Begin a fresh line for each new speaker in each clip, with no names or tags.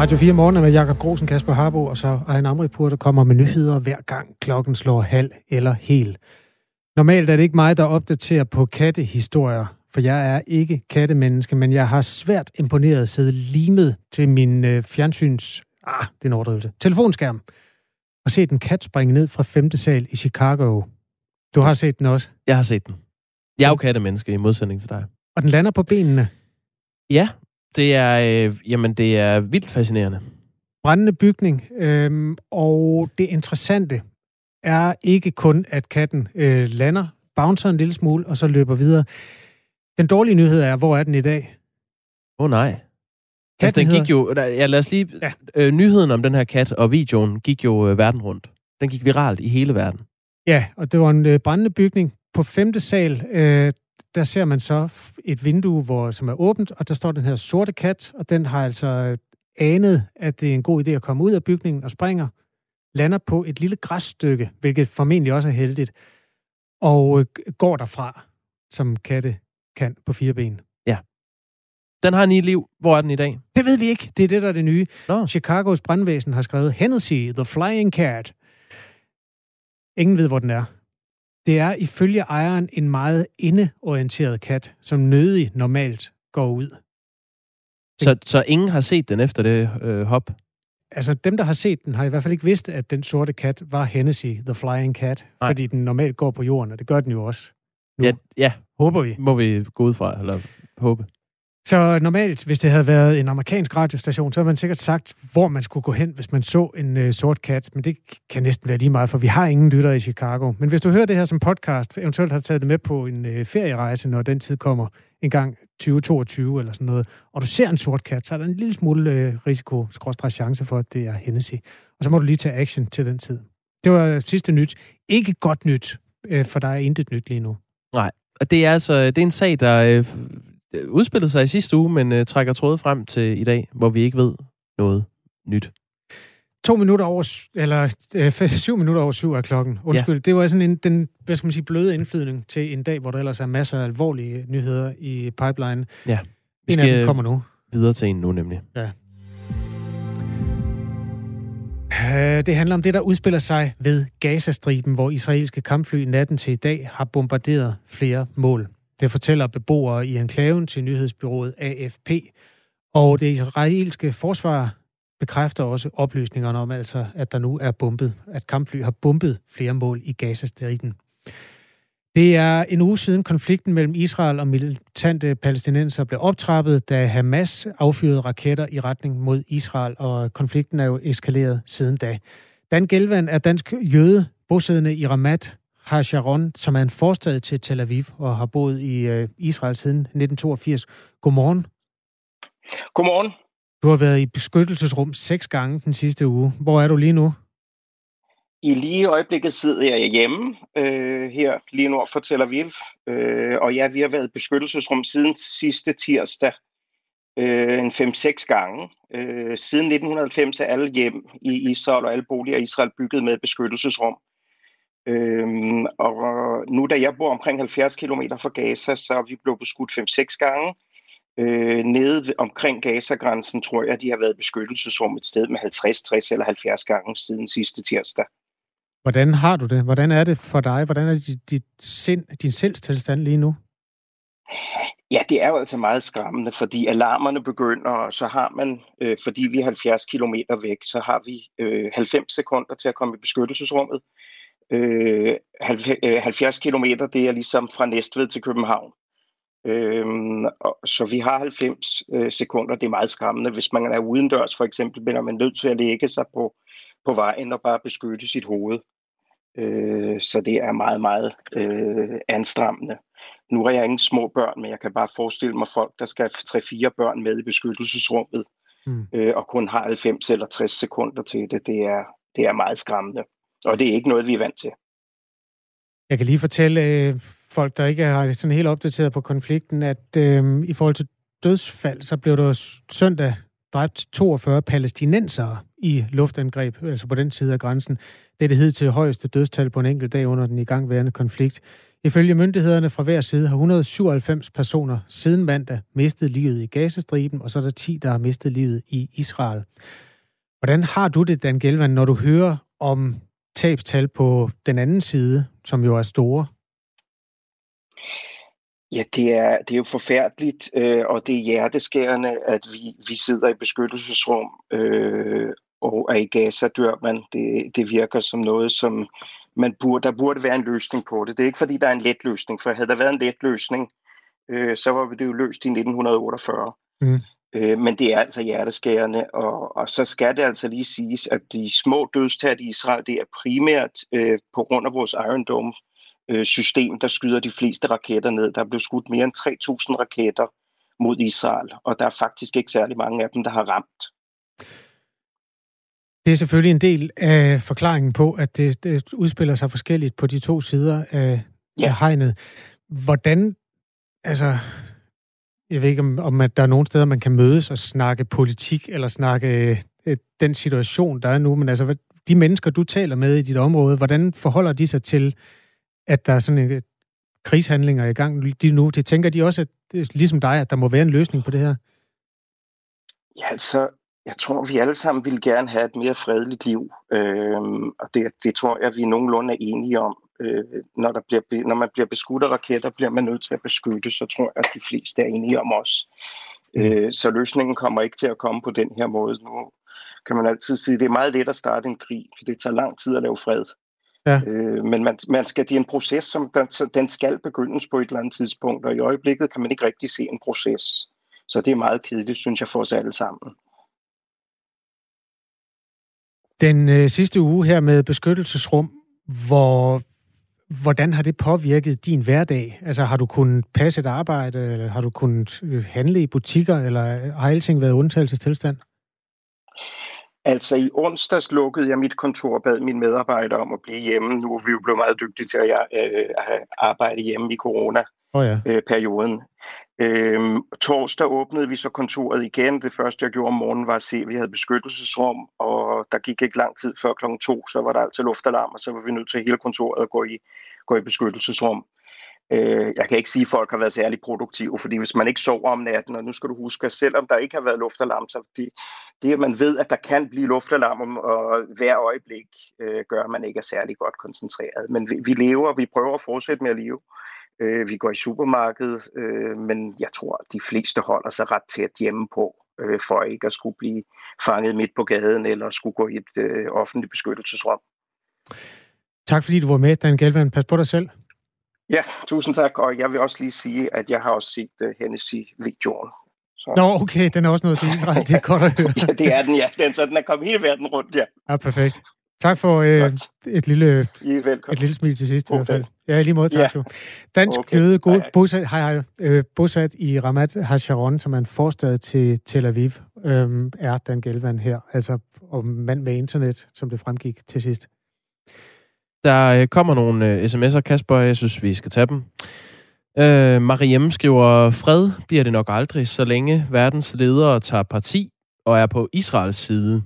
Radio 4 morgen med Jakob Grosen, Kasper Harbo og så Ejn Amripur, der kommer med nyheder hver gang klokken slår halv eller hel. Normalt er det ikke mig, der opdaterer på kattehistorier, for jeg er ikke kattemenneske, men jeg har svært imponeret at sidde limet til min øh, fjernsyns... Ah, det er en overdrivelse. Telefonskærm. Og set en kat springe ned fra femte sal i Chicago. Du har set den også?
Jeg har set den. Jeg er jo kattemenneske i modsætning til dig.
Og den lander på benene.
Ja, det er, øh, jamen, det er vildt fascinerende.
Brændende bygning. Øh, og det interessante er ikke kun, at katten øh, lander, bouncer en lille smule, og så løber videre. Den dårlige nyhed er, hvor er den i dag?
Åh oh, nej. Altså, den gik jo... Ja, lad os lige... Ja. Øh, nyheden om den her kat og videoen gik jo øh, verden rundt. Den gik viralt i hele verden.
Ja, og det var en øh, brændende bygning. På femte sal, øh, der ser man så et vindue, hvor, som er åbent, og der står den her sorte kat, og den har altså øh, anet, at det er en god idé at komme ud af bygningen og springer, lander på et lille græsstykke, hvilket formentlig også er heldigt, og øh, går derfra, som katte kan på fire ben.
Ja. Den har ni liv. Hvor er den i dag?
Det ved vi ikke. Det er det, der er det nye. Nå. Chicagos brandvæsen har skrevet Hennessy, The Flying Cat. Ingen ved, hvor den er. Det er ifølge ejeren en meget indeorienteret kat, som nødig normalt går ud.
Så, så ingen har set den efter det øh, hop?
Altså, dem, der har set den, har i hvert fald ikke vidst, at den sorte kat var Hennessy, The Flying Cat, Nej. fordi den normalt går på jorden, og det gør den jo også.
Nu. Ja, ja.
Håber vi.
Må vi gå ud fra, eller håbe.
Så normalt, hvis det havde været en amerikansk radiostation, så havde man sikkert sagt, hvor man skulle gå hen, hvis man så en øh, sort kat. Men det kan næsten være lige meget, for vi har ingen lytter i Chicago. Men hvis du hører det her som podcast, eventuelt har taget det med på en øh, ferierejse, når den tid kommer en gang 2022 eller sådan noget, og du ser en sort kat, så er der en lille smule øh, risiko, chance for, at det er Hennessy. Og så må du lige tage action til den tid. Det var øh, sidste nyt. Ikke godt nyt, øh, for der er intet nyt lige nu.
Nej, og det er altså det er en sag, der øh, udspillede sig i sidste uge, men øh, trækker trådet frem til i dag, hvor vi ikke ved noget nyt.
To minutter over, eller øh, syv minutter over syv er klokken. Undskyld, ja. det var sådan en, den, hvad skal man sige, bløde indflydning til en dag, hvor der ellers er masser af alvorlige nyheder i pipeline.
Ja.
Vi en skal af dem kommer nu.
videre til en nu nemlig.
Ja. Øh, det handler om det, der udspiller sig ved Gazastriben, hvor israelske kampfly natten til i dag har bombarderet flere mål. Det fortæller beboere i enklaven til nyhedsbyrået AFP. Og det israelske forsvar bekræfter også oplysningerne om, altså, at der nu er bombet, at kampfly har bombet flere mål i Gazastriben. Det er en uge siden konflikten mellem Israel og militante palæstinenser blev optrappet, da Hamas affyrede raketter i retning mod Israel, og konflikten er jo eskaleret siden da. Dan Gelvan er dansk jøde, bosiddende i Ramat, har Sharon, som er en forstad til Tel Aviv og har boet i øh, Israel siden 1982. Godmorgen.
Godmorgen.
Du har været i beskyttelsesrum seks gange den sidste uge. Hvor er du lige nu?
I lige øjeblikket sidder jeg hjemme øh, her lige nord for Tel Aviv. Øh, og ja, vi har været i beskyttelsesrum siden sidste tirsdag. Øh, en 5-6 gange. Øh, siden 1990 er alle hjem i Israel og alle boliger i Israel bygget med beskyttelsesrum. Øhm, og nu da jeg bor omkring 70 km fra Gaza, så er vi blevet beskudt 5-6 gange. Øh, nede omkring Gaza-grænsen tror jeg, de har været beskyttelsesrum et sted med 50, 60 eller 70 gange siden sidste tirsdag.
Hvordan har du det? Hvordan er det for dig? Hvordan er dit, dit sind, din sindstilstand lige nu?
Ja, det er jo altså meget skræmmende, fordi alarmerne begynder, og så har man, øh, fordi vi er 70 km væk, så har vi øh, 90 sekunder til at komme i beskyttelsesrummet. Øh, 70 øh, km, det er ligesom fra Næstved til København. Øhm, og, så vi har 90 øh, sekunder. Det er meget skræmmende. Hvis man er udendørs for eksempel, bliver man nødt til at lægge sig på, på vejen og bare beskytte sit hoved. Øh, så det er meget, meget øh, anstrammende. Nu har jeg ingen små børn, men jeg kan bare forestille mig folk, der skal have 3-4 børn med i beskyttelsesrummet, mm. øh, og kun har 90 eller 60 sekunder til det. Det er, det er meget skræmmende. Og det er ikke noget, vi er vant til.
Jeg kan lige fortælle øh, folk, der ikke er sådan helt opdateret på konflikten, at øh, i forhold til dødsfald, så blev der søndag dræbt 42 palæstinensere i luftangreb, altså på den side af grænsen. Det er det hed til højeste dødstal på en enkelt dag under den igangværende konflikt. Ifølge myndighederne fra hver side har 197 personer siden mandag mistet livet i Gazastriben, og så er der 10, der har mistet livet i Israel. Hvordan har du det, Dan Gelvan, når du hører om tabstal på den anden side, som jo er store?
Ja, det er, det er jo forfærdeligt, øh, og det er hjerteskærende, at vi, vi sidder i beskyttelsesrum øh, og er i Gaza dør man. Det, det virker som noget, som man burde, der burde være en løsning på det. Det er ikke, fordi der er en let løsning, for havde der været en let løsning, øh, så var det jo løst i 1948. Mm. Øh, men det er altså hjerteskærende, og, og så skal det altså lige siges, at de små dødstal i Israel, det er primært øh, på grund af vores Iron Dome øh, system, der skyder de fleste raketter ned. Der er blevet skudt mere end 3.000 raketter mod Israel, og der er faktisk ikke særlig mange af dem, der har ramt.
Det er selvfølgelig en del af forklaringen på, at det, det udspiller sig forskelligt på de to sider af, ja. af hegnet. Hvordan, altså, jeg ved ikke, om, om at der er nogle steder, man kan mødes og snakke politik, eller snakke øh, den situation, der er nu, men altså, de mennesker, du taler med i dit område, hvordan forholder de sig til, at der er sådan en øh, krigshandlinger i gang lige nu? Det tænker de også, at, øh, ligesom dig, at der må være en løsning på det her?
Ja, altså, jeg tror, vi alle sammen vil gerne have et mere fredeligt liv, Øhm, og det, det tror jeg, vi nogenlunde er enige om. Øh, når, der bliver, når man bliver beskudt af raketter, bliver man nødt til at beskytte, så tror jeg, at de fleste er enige om os. Mm. Øh, så løsningen kommer ikke til at komme på den her måde. Nu kan man altid sige, at det er meget let at starte en krig, for det tager lang tid at lave fred. Ja. Øh, men man, man skal, det er en proces, som den, den skal begyndes på et eller andet tidspunkt, og i øjeblikket kan man ikke rigtig se en proces. Så det er meget kedeligt, synes jeg, for os alle sammen.
Den øh, sidste uge her med beskyttelsesrum, hvor, hvordan har det påvirket din hverdag? Altså har du kunnet passe et arbejde, eller har du kunnet øh, handle i butikker, eller har alting været undtagelsestilstand?
Altså i onsdags lukkede jeg mit kontor og bad mine medarbejdere om at blive hjemme. Nu er vi jo blevet meget dygtige til at øh, arbejde hjemme i corona-perioden. Oh ja øhm, torsdag åbnede vi så kontoret igen. Det første, jeg gjorde om morgenen, var at se, at vi havde beskyttelsesrum, og der gik ikke lang tid før klokken to, så var der altså luftalarm, og så var vi nødt til hele kontoret at gå i, gå i beskyttelsesrum. Øh, jeg kan ikke sige, at folk har været særlig produktive, fordi hvis man ikke sover om natten, og nu skal du huske, at selvom der ikke har været luftalarm, så det, det at man ved, at der kan blive luftalarm om, og hver øjeblik, øh, gør, at man ikke er særlig godt koncentreret. Men vi, vi lever, og vi prøver at fortsætte med at leve. Øh, vi går i supermarkedet, øh, men jeg tror, at de fleste holder sig ret tæt hjemme på, øh, for ikke at skulle blive fanget midt på gaden, eller skulle gå i et øh, offentligt beskyttelsesrum.
Tak fordi du var med, Dan Gelvan. Pas på dig selv.
Ja, tusind tak, og jeg vil også lige sige, at jeg har også set uh, Hennessy-videoen.
Så. Nå, okay, den er også noget til Israel, det er godt at høre.
ja, det er den, ja. Den, så den er kommet hele verden rundt, ja.
Ja, perfekt. Tak for øh, et, lille, et lille smil til sidst okay. i hvert fald. Ja, lige måde, tak ja. du. Dansk okay. jøde, god. Bosat, hej, hej, øh, bosat i Ramat HaSharon, som er en forstad til Tel Aviv, øh, er Dan Gelvan her, altså og mand med internet, som det fremgik til sidst.
Der øh, kommer nogle øh, sms'er, Kasper, jeg synes, vi skal tage dem. Øh, Mariem skriver, fred bliver det nok aldrig, så længe verdens ledere tager parti og er på Israels side.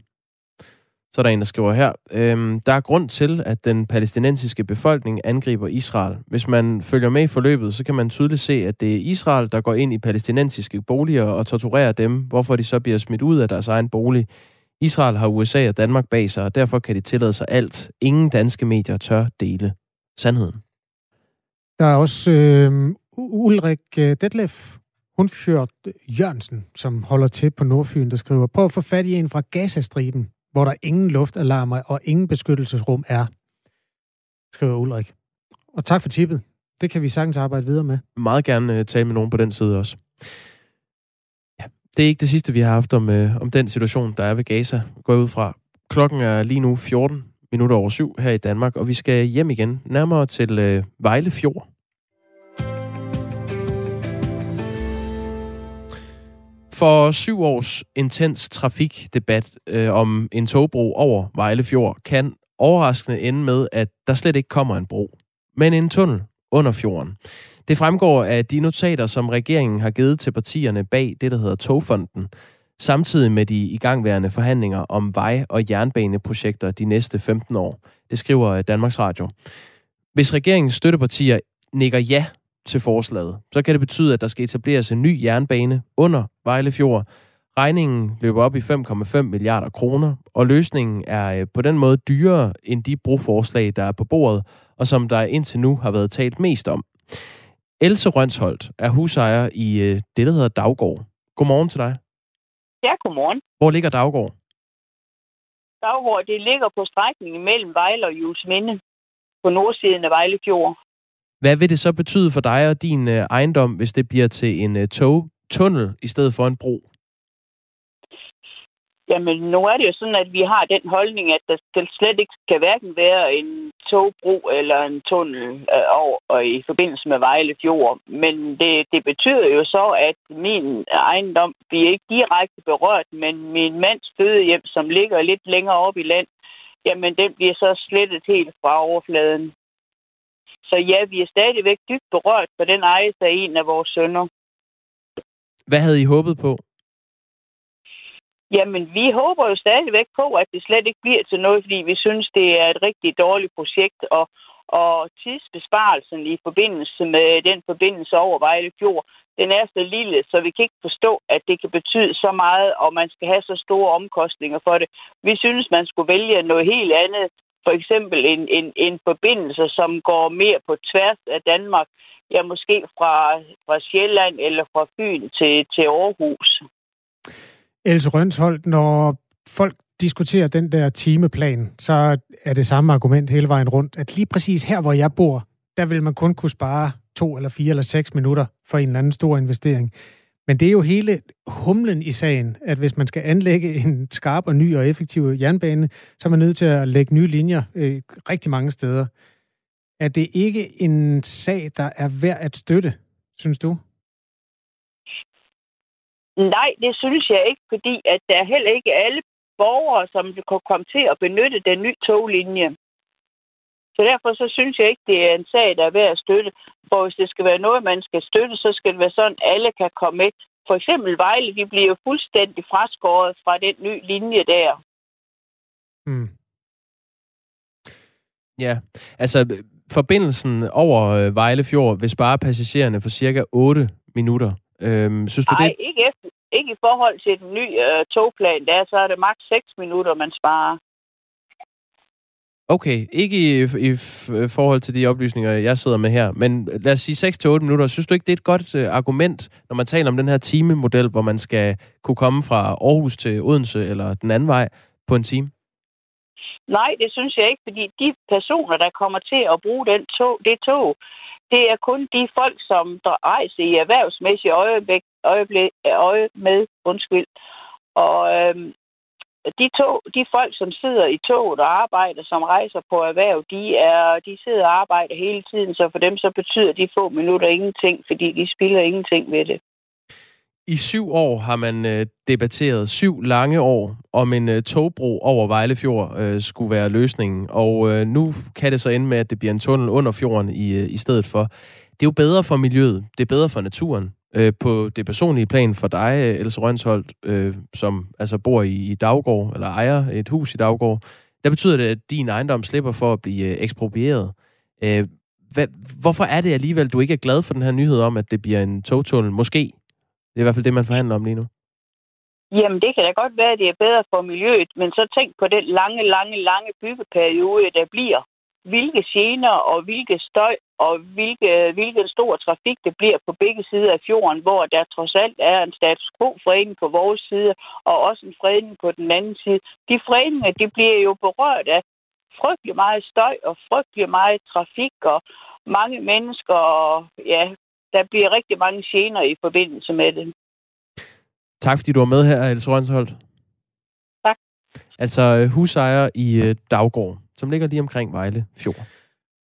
Så er der en, der skriver her, øhm, der er grund til, at den palæstinensiske befolkning angriber Israel. Hvis man følger med i forløbet, så kan man tydeligt se, at det er Israel, der går ind i palæstinensiske boliger og torturerer dem, hvorfor de så bliver smidt ud af deres egen bolig. Israel har USA og Danmark bag sig, og derfor kan de tillade sig alt. Ingen danske medier tør dele sandheden.
Der er også øhm, øh, Ulrik Detlef Hundfjørd Jørgensen, som holder til på Nordfyn, der skriver, på at få fat i en fra Gazastriben, hvor der ingen luftalarmer og ingen beskyttelsesrum er, skriver Ulrik. Og tak for tippet. Det kan vi sagtens arbejde videre med.
Meget gerne uh, tale med nogen på den side også. Ja, Det er ikke det sidste, vi har haft om, øh, om den situation, der er ved Gaza. Går ud fra. Klokken er lige nu 14 minutter over syv her i Danmark, og vi skal hjem igen, nærmere til øh, Vejle Fjord. For syv års intens trafikdebat øh, om en togbro over Vejlefjord kan overraskende ende med, at der slet ikke kommer en bro, men en tunnel under fjorden. Det fremgår af de notater, som regeringen har givet til partierne bag det, der hedder Togfonden, samtidig med de igangværende forhandlinger om vej- og jernbaneprojekter de næste 15 år. Det skriver Danmarks Radio. Hvis regeringens støttepartier nikker ja til forslaget, så kan det betyde, at der skal etableres en ny jernbane under Vejle Fjord. Regningen løber op i 5,5 milliarder kroner, og løsningen er øh, på den måde dyrere end de broforslag, der er på bordet, og som der indtil nu har været talt mest om. Else Rønsholdt er husejer i øh, det, der hedder Daggård. Godmorgen til dig.
Ja, godmorgen.
Hvor ligger Daggård?
Daggård, det ligger på strækningen mellem Vejle og Juelsminde på nordsiden af Vejle Fjord.
Hvad vil det så betyde for dig og din øh, ejendom, hvis det bliver til en øh, togtunnel i stedet for en bro?
Jamen, nu er det jo sådan, at vi har den holdning, at der skal slet ikke skal hverken være en togbro eller en tunnel øh, over og i forbindelse med Vejle Fjord. Men det, det betyder jo så, at min ejendom bliver ikke direkte berørt, men min mands fødehjem, som ligger lidt længere op i land, jamen den bliver så slettet helt fra overfladen. Så ja, vi er stadigvæk dybt berørt, for den ejes af en af vores sønner.
Hvad havde I håbet på?
Jamen, vi håber jo stadigvæk på, at det slet ikke bliver til noget, fordi vi synes, det er et rigtig dårligt projekt, og, og tidsbesparelsen i forbindelse med den forbindelse over Vejle Fjord, den er så lille, så vi kan ikke forstå, at det kan betyde så meget, og man skal have så store omkostninger for det. Vi synes, man skulle vælge noget helt andet, for eksempel en, en, en forbindelse, som går mere på tværs af Danmark, ja, måske fra, fra Sjælland eller fra Fyn til, til Aarhus.
Else Rønsholdt, når folk diskuterer den der timeplan, så er det samme argument hele vejen rundt, at lige præcis her, hvor jeg bor, der vil man kun kunne spare to eller fire eller seks minutter for en eller anden stor investering. Men det er jo hele humlen i sagen, at hvis man skal anlægge en skarp og ny og effektiv jernbane, så er man nødt til at lægge nye linjer øh, rigtig mange steder. Er det ikke en sag, der er værd at støtte, synes du?
Nej, det synes jeg ikke, fordi at der er heller ikke alle borgere, som kan komme til at benytte den nye toglinje. Så derfor så synes jeg ikke, det er en sag, der er værd at støtte. For hvis det skal være noget, man skal støtte, så skal det være sådan, at alle kan komme med. For eksempel Vejle, de bliver jo fuldstændig fraskåret fra den nye linje der.
Mm. Ja, altså forbindelsen over øh, Vejle Fjord vil spare passagererne for cirka 8 minutter. Øhm, synes du
Nej,
det?
ikke, efter, ikke i forhold til den nye øh, togplan. Der så er det maks 6 minutter, man sparer.
Okay, ikke i, i forhold til de oplysninger, jeg sidder med her, men lad os sige 6-8 minutter. Synes du ikke, det er et godt øh, argument, når man taler om den her timemodel, hvor man skal kunne komme fra Aarhus til Odense eller den anden vej på en time?
Nej, det synes jeg ikke, fordi de personer, der kommer til at bruge den tog, det tog, det er kun de folk, som der rejser i erhvervsmæssig øjeblik, øjeblik, øje med, undskyld. Og øhm, de, tog, de folk, som sidder i toget og arbejder, som rejser på erhverv, de, er, de sidder og arbejder hele tiden, så for dem så betyder de få minutter ingenting, fordi de spiller ingenting ved det.
I syv år har man øh, debatteret, syv lange år, om en øh, togbro over Vejlefjord øh, skulle være løsningen. Og øh, nu kan det så ende med, at det bliver en tunnel under fjorden i, øh, i stedet for. Det er jo bedre for miljøet, det er bedre for naturen. Øh, på det personlige plan for dig, Else Rønsholdt, øh, som altså bor i, i Daggård, eller ejer et hus i Daggård, der betyder det, at din ejendom slipper for at blive øh, eksproprieret. Øh, hvad, hvorfor er det alligevel, du ikke er glad for den her nyhed om, at det bliver en togtunnel? Måske. Det er i hvert fald det, man forhandler om lige nu.
Jamen, det kan da godt være, at det er bedre for miljøet, men så tænk på den lange, lange, lange byggeperiode, der bliver hvilke gener og hvilke støj og hvilke, hvilken stor trafik det bliver på begge sider af fjorden, hvor der trods alt er en status quo-fredning på vores side og også en fredning på den anden side. De fredninger, de bliver jo berørt af frygtelig meget støj og frygtelig meget trafik og mange mennesker, og ja, der bliver rigtig mange gener i forbindelse med det.
Tak fordi du var med her, Else Rønsholdt.
Tak.
Altså husejer i øh, Daggård som ligger lige omkring Vejle Fjord.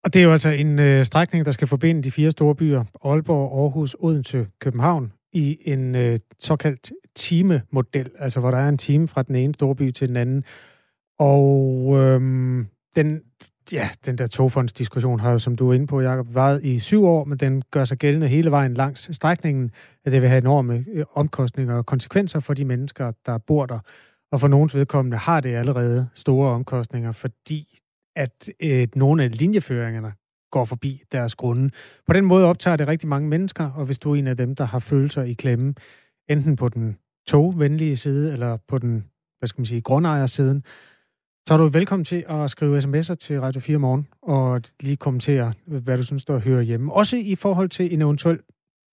Og det er jo altså en øh, strækning, der skal forbinde de fire store byer, Aalborg, Aarhus, Odense, København, i en øh, såkaldt timemodel, altså hvor der er en time fra den ene store by til den anden. Og øhm, den, ja, den der togfondsdiskussion har jo, som du er inde på, Jacob, været i syv år, men den gør sig gældende hele vejen langs strækningen, at det vil have enorme øh, omkostninger og konsekvenser for de mennesker, der bor der. Og for nogens vedkommende har det allerede store omkostninger, fordi at øh, nogle af linjeføringerne går forbi deres grunde. På den måde optager det rigtig mange mennesker, og hvis du er en af dem, der har følelser i klemme, enten på den togvenlige side, eller på den, hvad skal man sige, grundejersiden, så er du velkommen til at skrive sms'er til Radio 4 morgen, og lige kommentere, hvad du synes, der hører hjemme. Også i forhold til en eventuel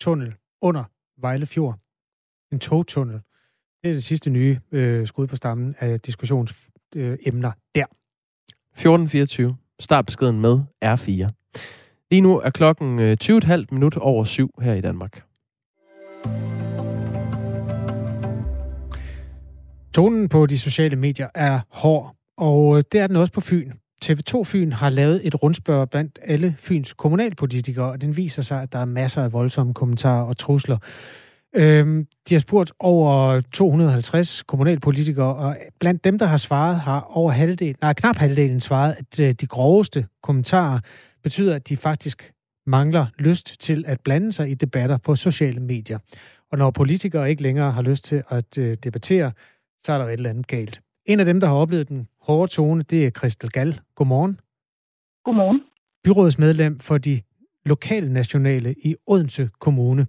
tunnel under Vejle Fjord. En togtunnel. Det er det sidste nye øh, skud på stammen af diskussionsemner øh, der.
14.24. Startbeskeden med R4. Lige nu er klokken øh, 20.30 minut over syv her i Danmark.
Tonen på de sociale medier er hård, og øh, det er den også på Fyn. TV2 Fyn har lavet et rundspørg blandt alle Fyns kommunalpolitikere, og den viser sig, at der er masser af voldsomme kommentarer og trusler. Øhm, de har spurgt over 250 kommunalpolitikere, og blandt dem, der har svaret, har over halvdelen, nej, knap halvdelen svaret, at øh, de groveste kommentarer betyder, at de faktisk mangler lyst til at blande sig i debatter på sociale medier. Og når politikere ikke længere har lyst til at øh, debattere, så er der et eller andet galt. En af dem, der har oplevet den hårde tone, det er Christel Gall. Godmorgen.
Godmorgen.
Byrådsmedlem for de lokalnationale i Odense Kommune.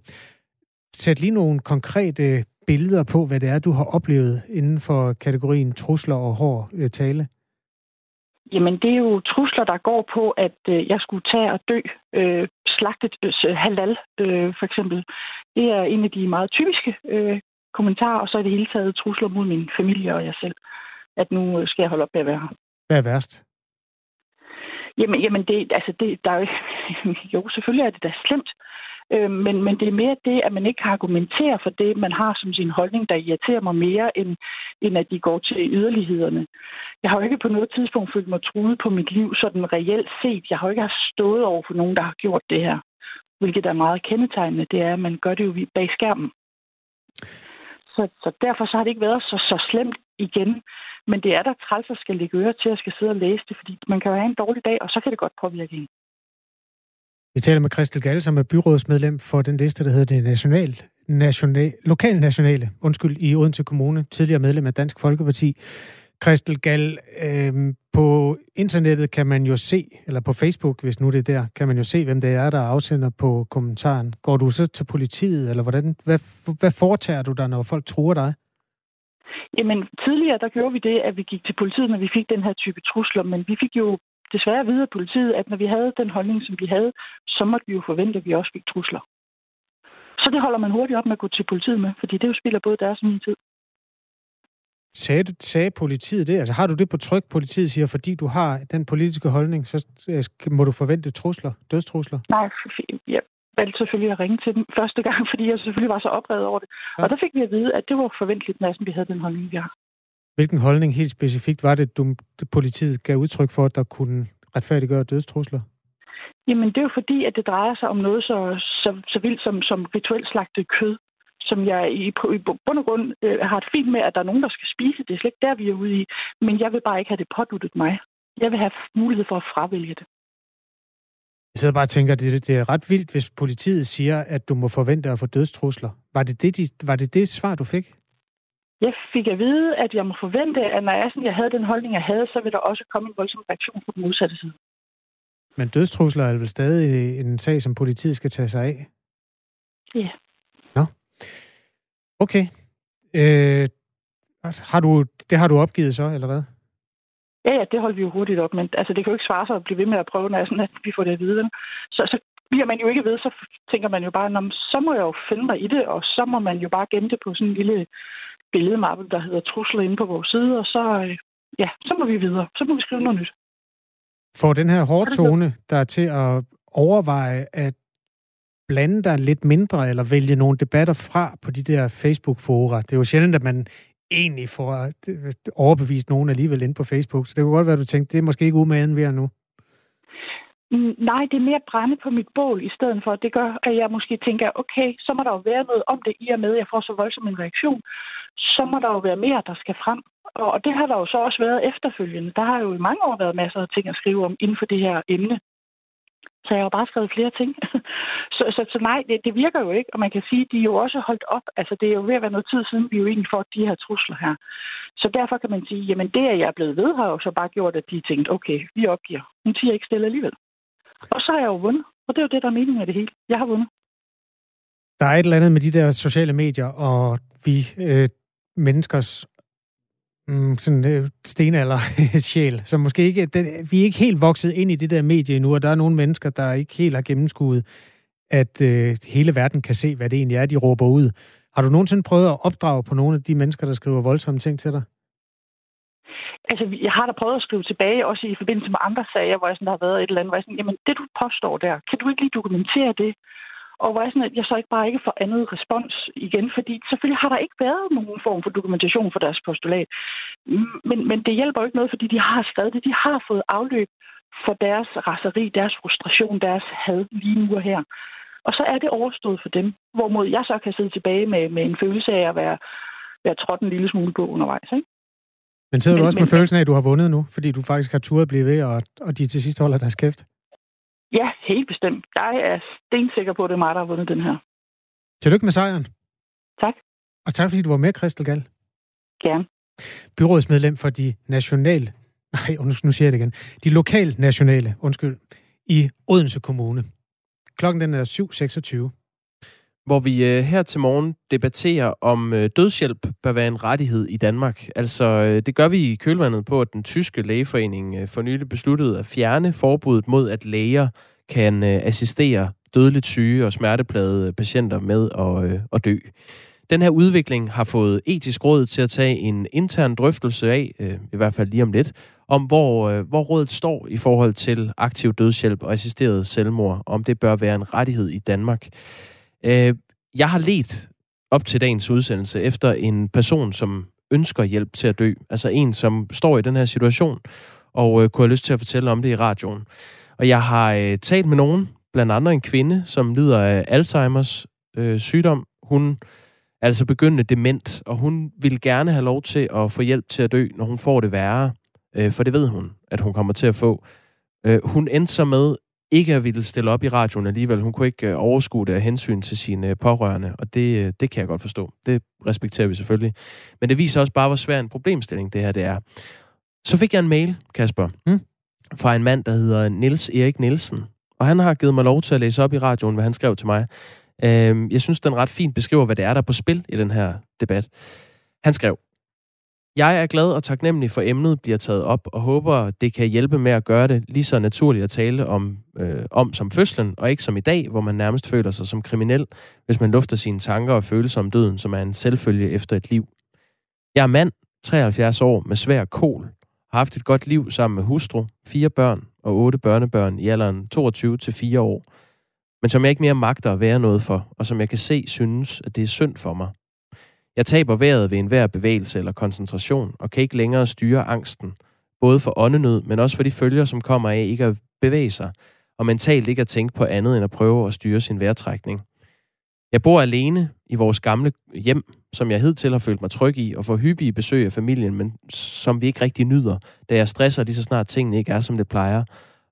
Sæt lige nogle konkrete billeder på, hvad det er, du har oplevet inden for kategorien trusler og hård øh, tale.
Jamen, det er jo trusler, der går på, at øh, jeg skulle tage og dø. Øh, slagtet øh, halal, øh, for eksempel. Det er en af de meget typiske øh, kommentarer, og så er det hele taget trusler mod min familie og jeg selv. At nu skal jeg holde op med at være her.
Hvad er værst?
Jamen, jamen det, altså det, der er jo, jo, selvfølgelig er det da slemt. Øh, men, men det er mere det, at man ikke kan argumentere for det, man har som sin holdning, der irriterer mig mere, end, end at de går til yderlighederne. Jeg har jo ikke på noget tidspunkt følt mig truet på mit liv, sådan reelt set. Jeg har jo ikke haft stået over for nogen, der har gjort det her. Hvilket er meget kendetegnende, det er, at man gør det jo bag skærmen. Så, så derfor så har det ikke været så, så slemt igen. Men det er der træls at skal lægge øre til at skal sidde og læse det, fordi man kan jo have en dårlig dag, og så kan det godt påvirke en.
Vi taler med Christel Gall, som er byrådsmedlem for den liste, der hedder det national, national, lokalnationale, undskyld, i Odense Kommune, tidligere medlem af Dansk Folkeparti. Christel Gall, øh, på internettet kan man jo se, eller på Facebook, hvis nu det er der, kan man jo se, hvem det er, der afsender på kommentaren. Går du så til politiet, eller hvordan, hvad, hvad foretager du der, når folk tror dig?
Jamen, tidligere der gjorde vi det, at vi gik til politiet, når vi fik den her type trusler, men vi fik jo desværre videre politiet, at når vi havde den holdning, som vi havde, så måtte vi jo forvente, at vi også fik trusler. Så det holder man hurtigt op med at gå til politiet med, fordi det jo spiller både deres og min tid.
Sagde, sagde politiet det? Altså har du det på tryk, politiet siger, fordi du har den politiske holdning, så må du forvente trusler, dødstrusler?
Nej, jeg valgte selvfølgelig at ringe til dem første gang, fordi jeg selvfølgelig var så oprevet over det. Ja. Og der fik vi at vide, at det var forventeligt, når vi havde den holdning, vi har.
Hvilken holdning helt specifikt var det, du, politiet gav udtryk for, at der kunne retfærdiggøre dødstrusler?
Jamen, det er jo fordi, at det drejer sig om noget så, så, så vildt som, som rituelt slagtet kød, som jeg i, i bund og grund øh, har et fint med, at der er nogen, der skal spise. Det er slet ikke der, vi er ude i. Men jeg vil bare ikke have det påduttet mig. Jeg vil have mulighed for at fravælge det.
Jeg sidder bare og tænker, at det, det er ret vildt, hvis politiet siger, at du må forvente at få dødstrusler. Var det det, de, var det, det svar, du fik?
Jeg fik at vide, at jeg må forvente, at når jeg, sådan, jeg havde den holdning, jeg havde, så vil der også komme en voldsom reaktion på den modsatte side.
Men dødstrusler er vel stadig en sag, som politiet skal tage sig af?
Ja.
Nå. Okay. Øh, har du, det har du opgivet så, eller hvad?
Ja, ja, det holdt vi jo hurtigt op, men altså, det kan jo ikke svare sig at blive ved med at prøve, når sådan, at vi får det at vide. Så, så bliver man jo ikke ved, så tænker man jo bare, så må jeg jo finde mig i det, og så må man jo bare gemme det på sådan en lille billedmappe, der hedder trusler inde på vores side, og så, øh, ja, så må vi videre. Så må vi skrive noget nyt.
For den her hårde tone, der er til at overveje at blande dig lidt mindre, eller vælge nogle debatter fra på de der Facebook-fora. Det er jo sjældent, at man egentlig får overbevist nogen alligevel ind på Facebook, så det kunne godt være, at du tænkte, det er måske ikke umagen ved nu.
Nej, det er mere brænde på mit bål i stedet for. Det gør, at jeg måske tænker, okay, så må der jo være noget om det, i og med, at jeg får så voldsom en reaktion. Så må der jo være mere, der skal frem. Og det har der jo så også været efterfølgende. Der har jo i mange år været masser af ting at skrive om inden for det her emne. Så jeg har jo bare skrevet flere ting. så, så, så nej, det, det virker jo ikke. Og man kan sige, at de er jo også holdt op. Altså, det er jo ved at være noget tid siden, vi jo egentlig får de her trusler her. Så derfor kan man sige, jamen det, at jeg er blevet ved, har jo så bare gjort, at de tænkt, okay, vi opgiver. Hun siger ikke stille alligevel. Og så har jeg jo vundet. Og det er jo det, der er meningen med det hele. Jeg har vundet.
Der er et eller andet med de der sociale medier og vi øh, menneskers mm, sådan øh, stenalder sjæl, så måske ikke, den, vi er ikke helt vokset ind i det der medie endnu, og der er nogle mennesker, der ikke helt har gennemskuet, at øh, hele verden kan se, hvad det egentlig er, de råber ud. Har du nogensinde prøvet at opdrage på nogle af de mennesker, der skriver voldsomme ting til dig?
Altså, jeg har da prøvet at skrive tilbage, også i forbindelse med andre sager, hvor jeg sådan, der har været et eller andet, hvor jeg sådan, jamen, det du påstår der, kan du ikke lige dokumentere det? Og hvor jeg, sådan, at jeg så ikke bare ikke får andet respons igen, fordi selvfølgelig har der ikke været nogen form for dokumentation for deres postulat. Men, men det hjælper jo ikke noget, fordi de har skrevet det. De har fået afløb for deres raseri, deres frustration, deres had lige nu og her. Og så er det overstået for dem. Hvorimod jeg så kan sidde tilbage med, med en følelse af at være, være trådt en lille smule på undervejs. Ikke?
Men sidder men, du også men, med følelsen af, at du har vundet nu, fordi du faktisk har turet blive ved, og, og de til sidst holder deres kæft?
Ja, helt bestemt. Jeg er stensikker på, at det er mig, der har vundet den her.
Tillykke med sejren.
Tak.
Og tak, fordi du var med, Christel Gall.
Gerne.
Byrådsmedlem for de nationale, nej, nu siger jeg det igen, de lokal nationale, undskyld, i Odense Kommune. Klokken den er 7.26
hvor vi øh, her til morgen debatterer, om øh, dødshjælp bør være en rettighed i Danmark. Altså, øh, det gør vi i kølvandet på, at den tyske lægeforening øh, for nylig besluttede at fjerne forbuddet mod, at læger kan øh, assistere dødeligt syge og smerteplade patienter med at, øh, at dø. Den her udvikling har fået etisk råd til at tage en intern drøftelse af, øh, i hvert fald lige om lidt, om hvor, øh, hvor rådet står i forhold til aktiv dødshjælp og assisteret selvmord, om det bør være en rettighed i Danmark. Øh, jeg har let op til dagens udsendelse efter en person, som ønsker hjælp til at dø. Altså en, som står i den her situation, og øh, kunne have lyst til at fortælle om det i radioen. Og jeg har øh, talt med nogen, blandt andet en kvinde, som lider af Alzheimers øh, sygdom. Hun er altså begyndende dement, og hun vil gerne have lov til at få hjælp til at dø, når hun får det værre. Øh, for det ved hun, at hun kommer til at få. Øh, hun endte så med ikke at ville stille op i radioen alligevel. Hun kunne ikke øh, overskue det af hensyn til sine øh, pårørende, og det, øh, det kan jeg godt forstå. Det respekterer vi selvfølgelig. Men det viser også bare, hvor svær en problemstilling det her det er. Så fik jeg en mail, Kasper, mm. fra en mand, der hedder Nils Erik Nielsen. Og han har givet mig lov til at læse op i radioen, hvad han skrev til mig. Øhm, jeg synes, den ret fint beskriver, hvad det er, der er på spil i den her debat. Han skrev, jeg er glad og taknemmelig for emnet bliver taget op, og håber, det kan hjælpe med at gøre det lige så naturligt at tale om, øh, om som fødslen, og ikke som i dag, hvor man nærmest føler sig som kriminel, hvis man lufter sine tanker og følelser om døden, som er en selvfølge efter et liv. Jeg er mand, 73 år, med svær kol, har haft et godt liv sammen med hustru, fire børn og otte børnebørn i alderen 22 til 4 år, men som jeg ikke mere magter at være noget for, og som jeg kan se synes, at det er synd for mig. Jeg taber vejret ved enhver bevægelse eller koncentration, og kan ikke længere styre angsten, både for åndenød, men også for de følger, som kommer af ikke at bevæge sig, og mentalt ikke at tænke på andet end at prøve at styre sin vejrtrækning. Jeg bor alene i vores gamle hjem, som jeg hidtil har følt mig tryg i, og får hyppige besøg af familien, men som vi ikke rigtig nyder, da jeg stresser lige så snart tingene ikke er, som det plejer,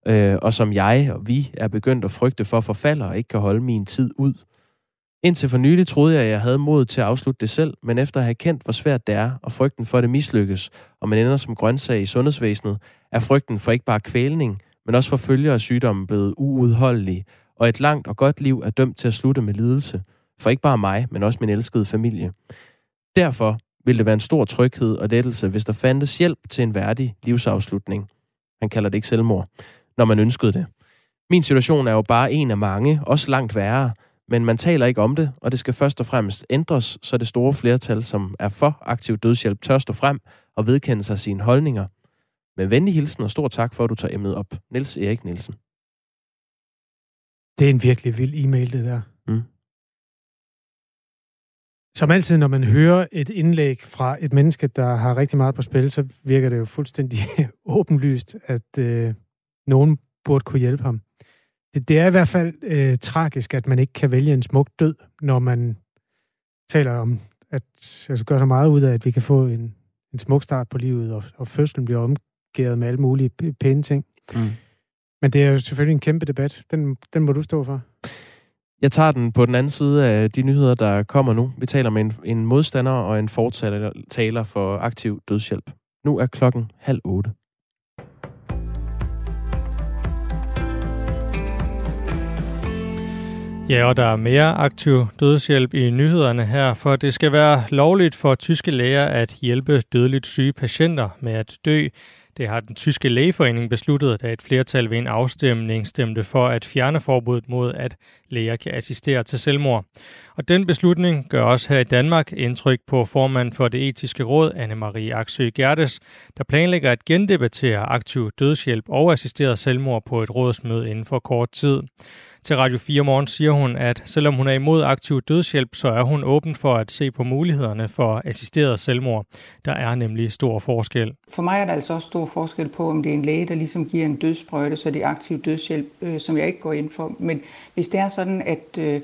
øh, og som jeg og vi er begyndt at frygte for forfalder og ikke kan holde min tid ud. Indtil for nylig troede jeg, at jeg havde mod til at afslutte det selv, men efter at have kendt, hvor svært det er, og frygten for, at det mislykkes, og man ender som grøntsag i sundhedsvæsenet, er frygten for ikke bare kvælning, men også for følger af sygdommen blevet uudholdelig, og et langt og godt liv er dømt til at slutte med lidelse. For ikke bare mig, men også min elskede familie. Derfor ville det være en stor tryghed og lettelse, hvis der fandtes hjælp til en værdig livsafslutning. Han kalder det ikke selvmord, når man ønskede det. Min situation er jo bare en af mange, også langt værre, men man taler ikke om det, og det skal først og fremmest ændres, så det store flertal, som er for aktiv dødshjælp, tør stå frem og vedkende sig sine holdninger. Med venlig hilsen og stor tak for, at du tager emnet op. Niels Erik Nielsen.
Det er en virkelig vild e-mail, det der. Mm. Som altid, når man hører et indlæg fra et menneske, der har rigtig meget på spil, så virker det jo fuldstændig åbenlyst, at øh, nogen burde kunne hjælpe ham det, det er i hvert fald øh, tragisk, at man ikke kan vælge en smuk død, når man taler om, at altså, gør så meget ud af, at vi kan få en, en smuk start på livet, og, og fødslen bliver omgået med alle mulige pæne ting. Mm. Men det er jo selvfølgelig en kæmpe debat. Den, den må du stå for.
Jeg tager den på den anden side af de nyheder, der kommer nu. Vi taler med en, en modstander og en fortaler for aktiv dødshjælp. Nu er klokken halv otte.
Ja, og der er mere aktiv dødshjælp i nyhederne her, for det skal være lovligt for tyske læger at hjælpe dødeligt syge patienter med at dø. Det har den tyske lægeforening besluttet, da et flertal ved en afstemning stemte for at fjerne forbuddet mod, at læger kan assistere til selvmord. Og den beslutning gør også her i Danmark indtryk på formand for det etiske råd, Anne-Marie Aksø Gertes, der planlægger at gendebattere aktiv dødshjælp og assisteret selvmord på et rådsmøde inden for kort tid. Til Radio 4 Morgen siger hun, at selvom hun er imod aktiv dødshjælp, så er hun åben for at se på mulighederne for assisteret selvmord. Der er nemlig stor forskel.
For mig er der altså også stor forskel på, om det er en læge, der ligesom giver en dødsprøjte, så det er aktiv dødshjælp, øh, som jeg ikke går ind for. Men hvis det er sådan, at øh,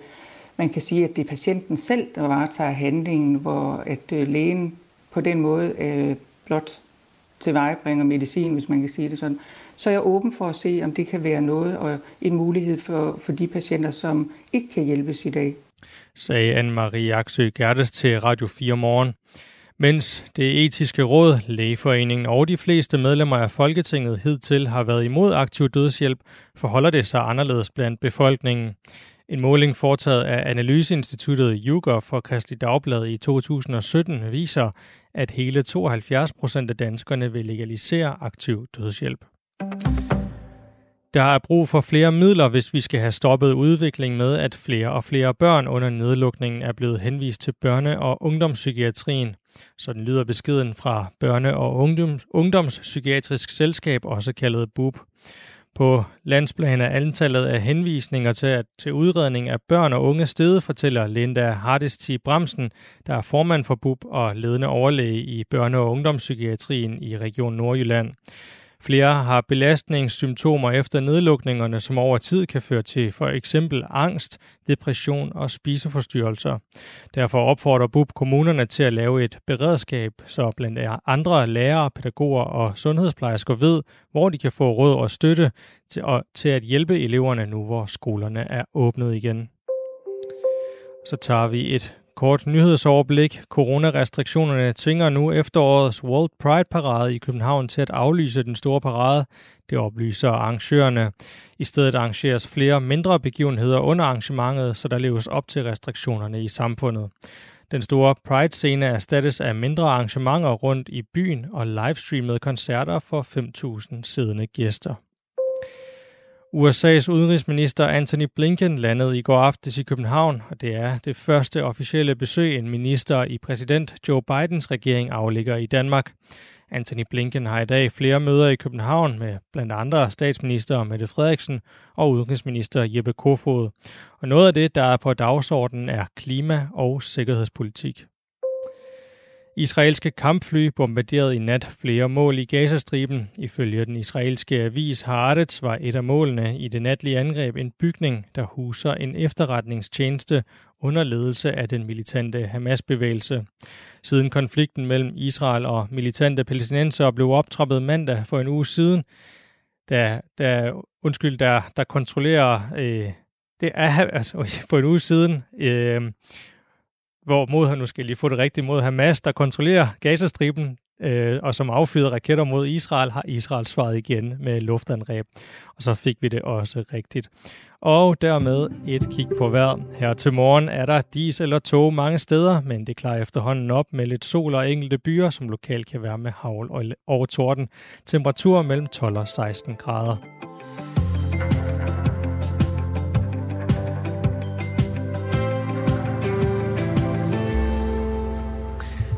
man kan sige, at det er patienten selv, der varetager handlingen, hvor at øh, lægen på den måde øh, blot tilvejebringer medicin, hvis man kan sige det sådan, så er jeg åben for at se, om det kan være noget og en mulighed for, for de patienter, som ikke kan hjælpes i dag.
Sagde Anne-Marie Aksø Gertes til Radio 4 Morgen. Mens det etiske råd, lægeforeningen og de fleste medlemmer af Folketinget hidtil har været imod aktiv dødshjælp, forholder det sig anderledes blandt befolkningen. En måling foretaget af Analyseinstituttet YouGov for Kristelig Dagblad i 2017 viser, at hele 72 procent af danskerne vil legalisere aktiv dødshjælp. Der er brug for flere midler, hvis vi skal have stoppet udviklingen med, at flere og flere børn under nedlukningen er blevet henvist til børne- og ungdomspsykiatrien. Sådan lyder beskeden fra Børne- og Ungdoms- Ungdomspsykiatrisk Selskab, også kaldet BUP. På landsplan er antallet af henvisninger til, at, til udredning af børn og unge stede, fortæller Linda Hardesti Bremsen, der er formand for BUP og ledende overlæge i børne- og ungdomspsykiatrien i Region Nordjylland. Flere har belastningssymptomer efter nedlukningerne, som over tid kan føre til for eksempel angst, depression og spiseforstyrrelser. Derfor opfordrer BUB kommunerne til at lave et beredskab, så blandt andre lærere, pædagoger og sundhedsplejersker ved, hvor de kan få råd og støtte til, og, til at hjælpe eleverne nu, hvor skolerne er åbnet igen. Så tager vi et Kort nyhedsoverblik. Coronarestriktionerne tvinger nu efterårets World Pride Parade i København til at aflyse den store parade. Det oplyser arrangørerne. I stedet arrangeres flere mindre begivenheder under arrangementet, så der leves op til restriktionerne i samfundet. Den store Pride-scene erstattes af mindre arrangementer rundt i byen og livestreamede koncerter for 5.000 siddende gæster. USA's udenrigsminister Anthony Blinken landede i går aftes i København, og det er det første officielle besøg, en minister i præsident Joe Bidens regering aflægger i Danmark. Anthony Blinken har i dag flere møder i København med blandt andre statsminister Mette Frederiksen og udenrigsminister Jeppe Kofod. Og noget af det, der er på dagsordenen, er klima- og sikkerhedspolitik. Israelske kampfly bombarderede i nat flere mål i Gazastriben. Ifølge den israelske avis Haaretz var et af målene i det natlige angreb en bygning, der huser en efterretningstjeneste under ledelse af den militante Hamas-bevægelse. Siden konflikten mellem Israel og militante palæstinenser blev optrappet mandag for en uge siden, der, der undskyld, der, der kontrollerer øh, det er altså for en uge siden, øh, hvor mod, nu skal lige få det rigtigt, mod Hamas, der kontrollerer Gazastriben, øh, og som affyrede raketter mod Israel, har Israel svaret igen med luftangreb. Og så fik vi det også rigtigt. Og dermed et kig på vejr. Her til morgen er der dis eller tog mange steder, men det klarer efterhånden op med lidt sol og enkelte byer, som lokalt kan være med havl og torden. Temperatur mellem 12 og 16 grader.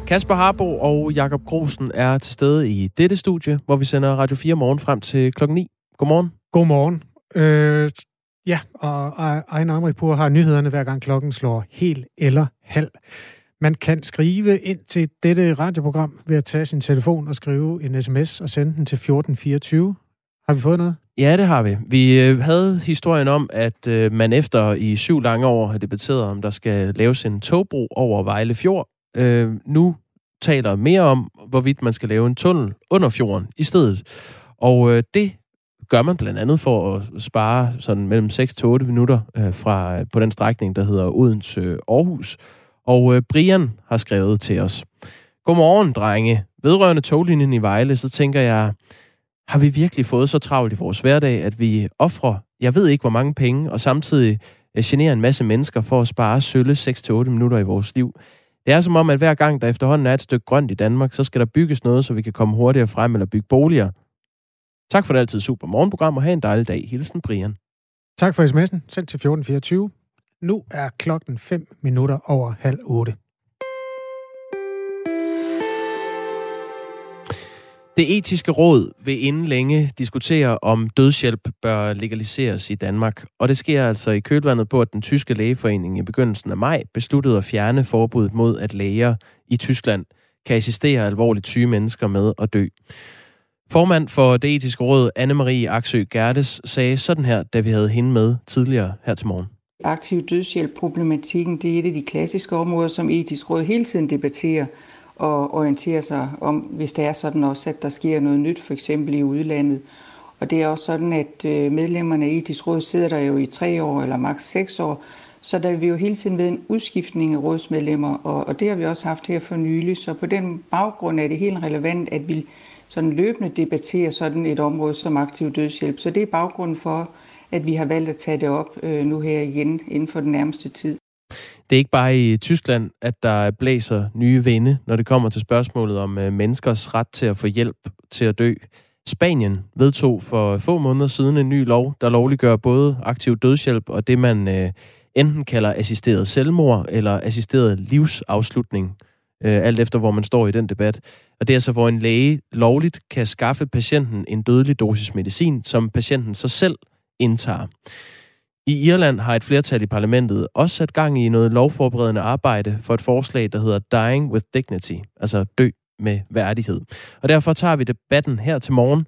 Kasper Harbo og Jakob Grosen er til stede i dette studie, hvor vi sender Radio 4 morgen frem til klokken 9. Godmorgen.
Godmorgen. Øh, ja, og Ejne Amripur har nyhederne hver gang klokken slår helt eller halv. Man kan skrive ind til dette radioprogram ved at tage sin telefon og skrive en sms og sende den til 1424. Har vi fået noget?
Ja, det har vi. Vi øh, havde historien om, at øh, man efter i syv lange år har debatteret, om der skal laves en togbro over Vejle Fjord, øh, nu taler mere om, hvorvidt man skal lave en tunnel under fjorden i stedet. Og øh, det gør man blandt andet for at spare sådan mellem 6 til 8 minutter øh, fra øh, på den strækning, der hedder Odense Aarhus. Og øh, Brian har skrevet til os. Godmorgen, drenge. Vedrørende toglinjen i Vejle, så tænker jeg, har vi virkelig fået så travlt i vores hverdag, at vi offrer, jeg ved ikke hvor mange penge, og samtidig øh, generer en masse mennesker for at spare sølle 6-8 minutter i vores liv. Det er som om, at hver gang der efterhånden er et stykke grønt i Danmark, så skal der bygges noget, så vi kan komme hurtigere frem eller bygge boliger. Tak for det altid super morgenprogram, og have en dejlig dag. Hilsen Brian.
Tak for sms'en. Send til 1424. Nu er klokken 5 minutter over halv 8.
Det etiske råd vil inden længe diskutere, om dødshjælp bør legaliseres i Danmark. Og det sker altså i kølvandet på, at den tyske lægeforening i begyndelsen af maj besluttede at fjerne forbuddet mod, at læger i Tyskland kan assistere alvorligt syge mennesker med at dø. Formand for det etiske råd, Anne-Marie Aksø Gerdes, sagde sådan her, da vi havde hende med tidligere her til morgen.
Aktiv dødshjælp-problematikken, det er et af de klassiske områder, som etisk råd hele tiden debatterer og orientere sig om, hvis det er sådan også, at der sker noget nyt, for eksempel i udlandet. Og det er også sådan, at øh, medlemmerne i etisk råd sidder der jo i tre år eller maks seks år, så der vil jo hele tiden ved en udskiftning af rådsmedlemmer, og, og det har vi også haft her for nylig. Så på den baggrund er det helt relevant, at vi sådan løbende debatterer sådan et område som aktiv dødshjælp. Så det er baggrunden for, at vi har valgt at tage det op øh, nu her igen inden for den nærmeste tid.
Det er ikke bare i Tyskland, at der blæser nye vinde, når det kommer til spørgsmålet om øh, menneskers ret til at få hjælp til at dø. Spanien vedtog for få måneder siden en ny lov, der lovliggør både aktiv dødshjælp og det, man øh, enten kalder assisteret selvmord eller assisteret livsafslutning, øh, alt efter hvor man står i den debat. Og det er altså, hvor en læge lovligt kan skaffe patienten en dødelig dosis medicin, som patienten så selv indtager. I Irland har et flertal i parlamentet også sat gang i noget lovforberedende arbejde for et forslag, der hedder Dying with Dignity, altså dø med værdighed. Og derfor tager vi debatten her til morgen.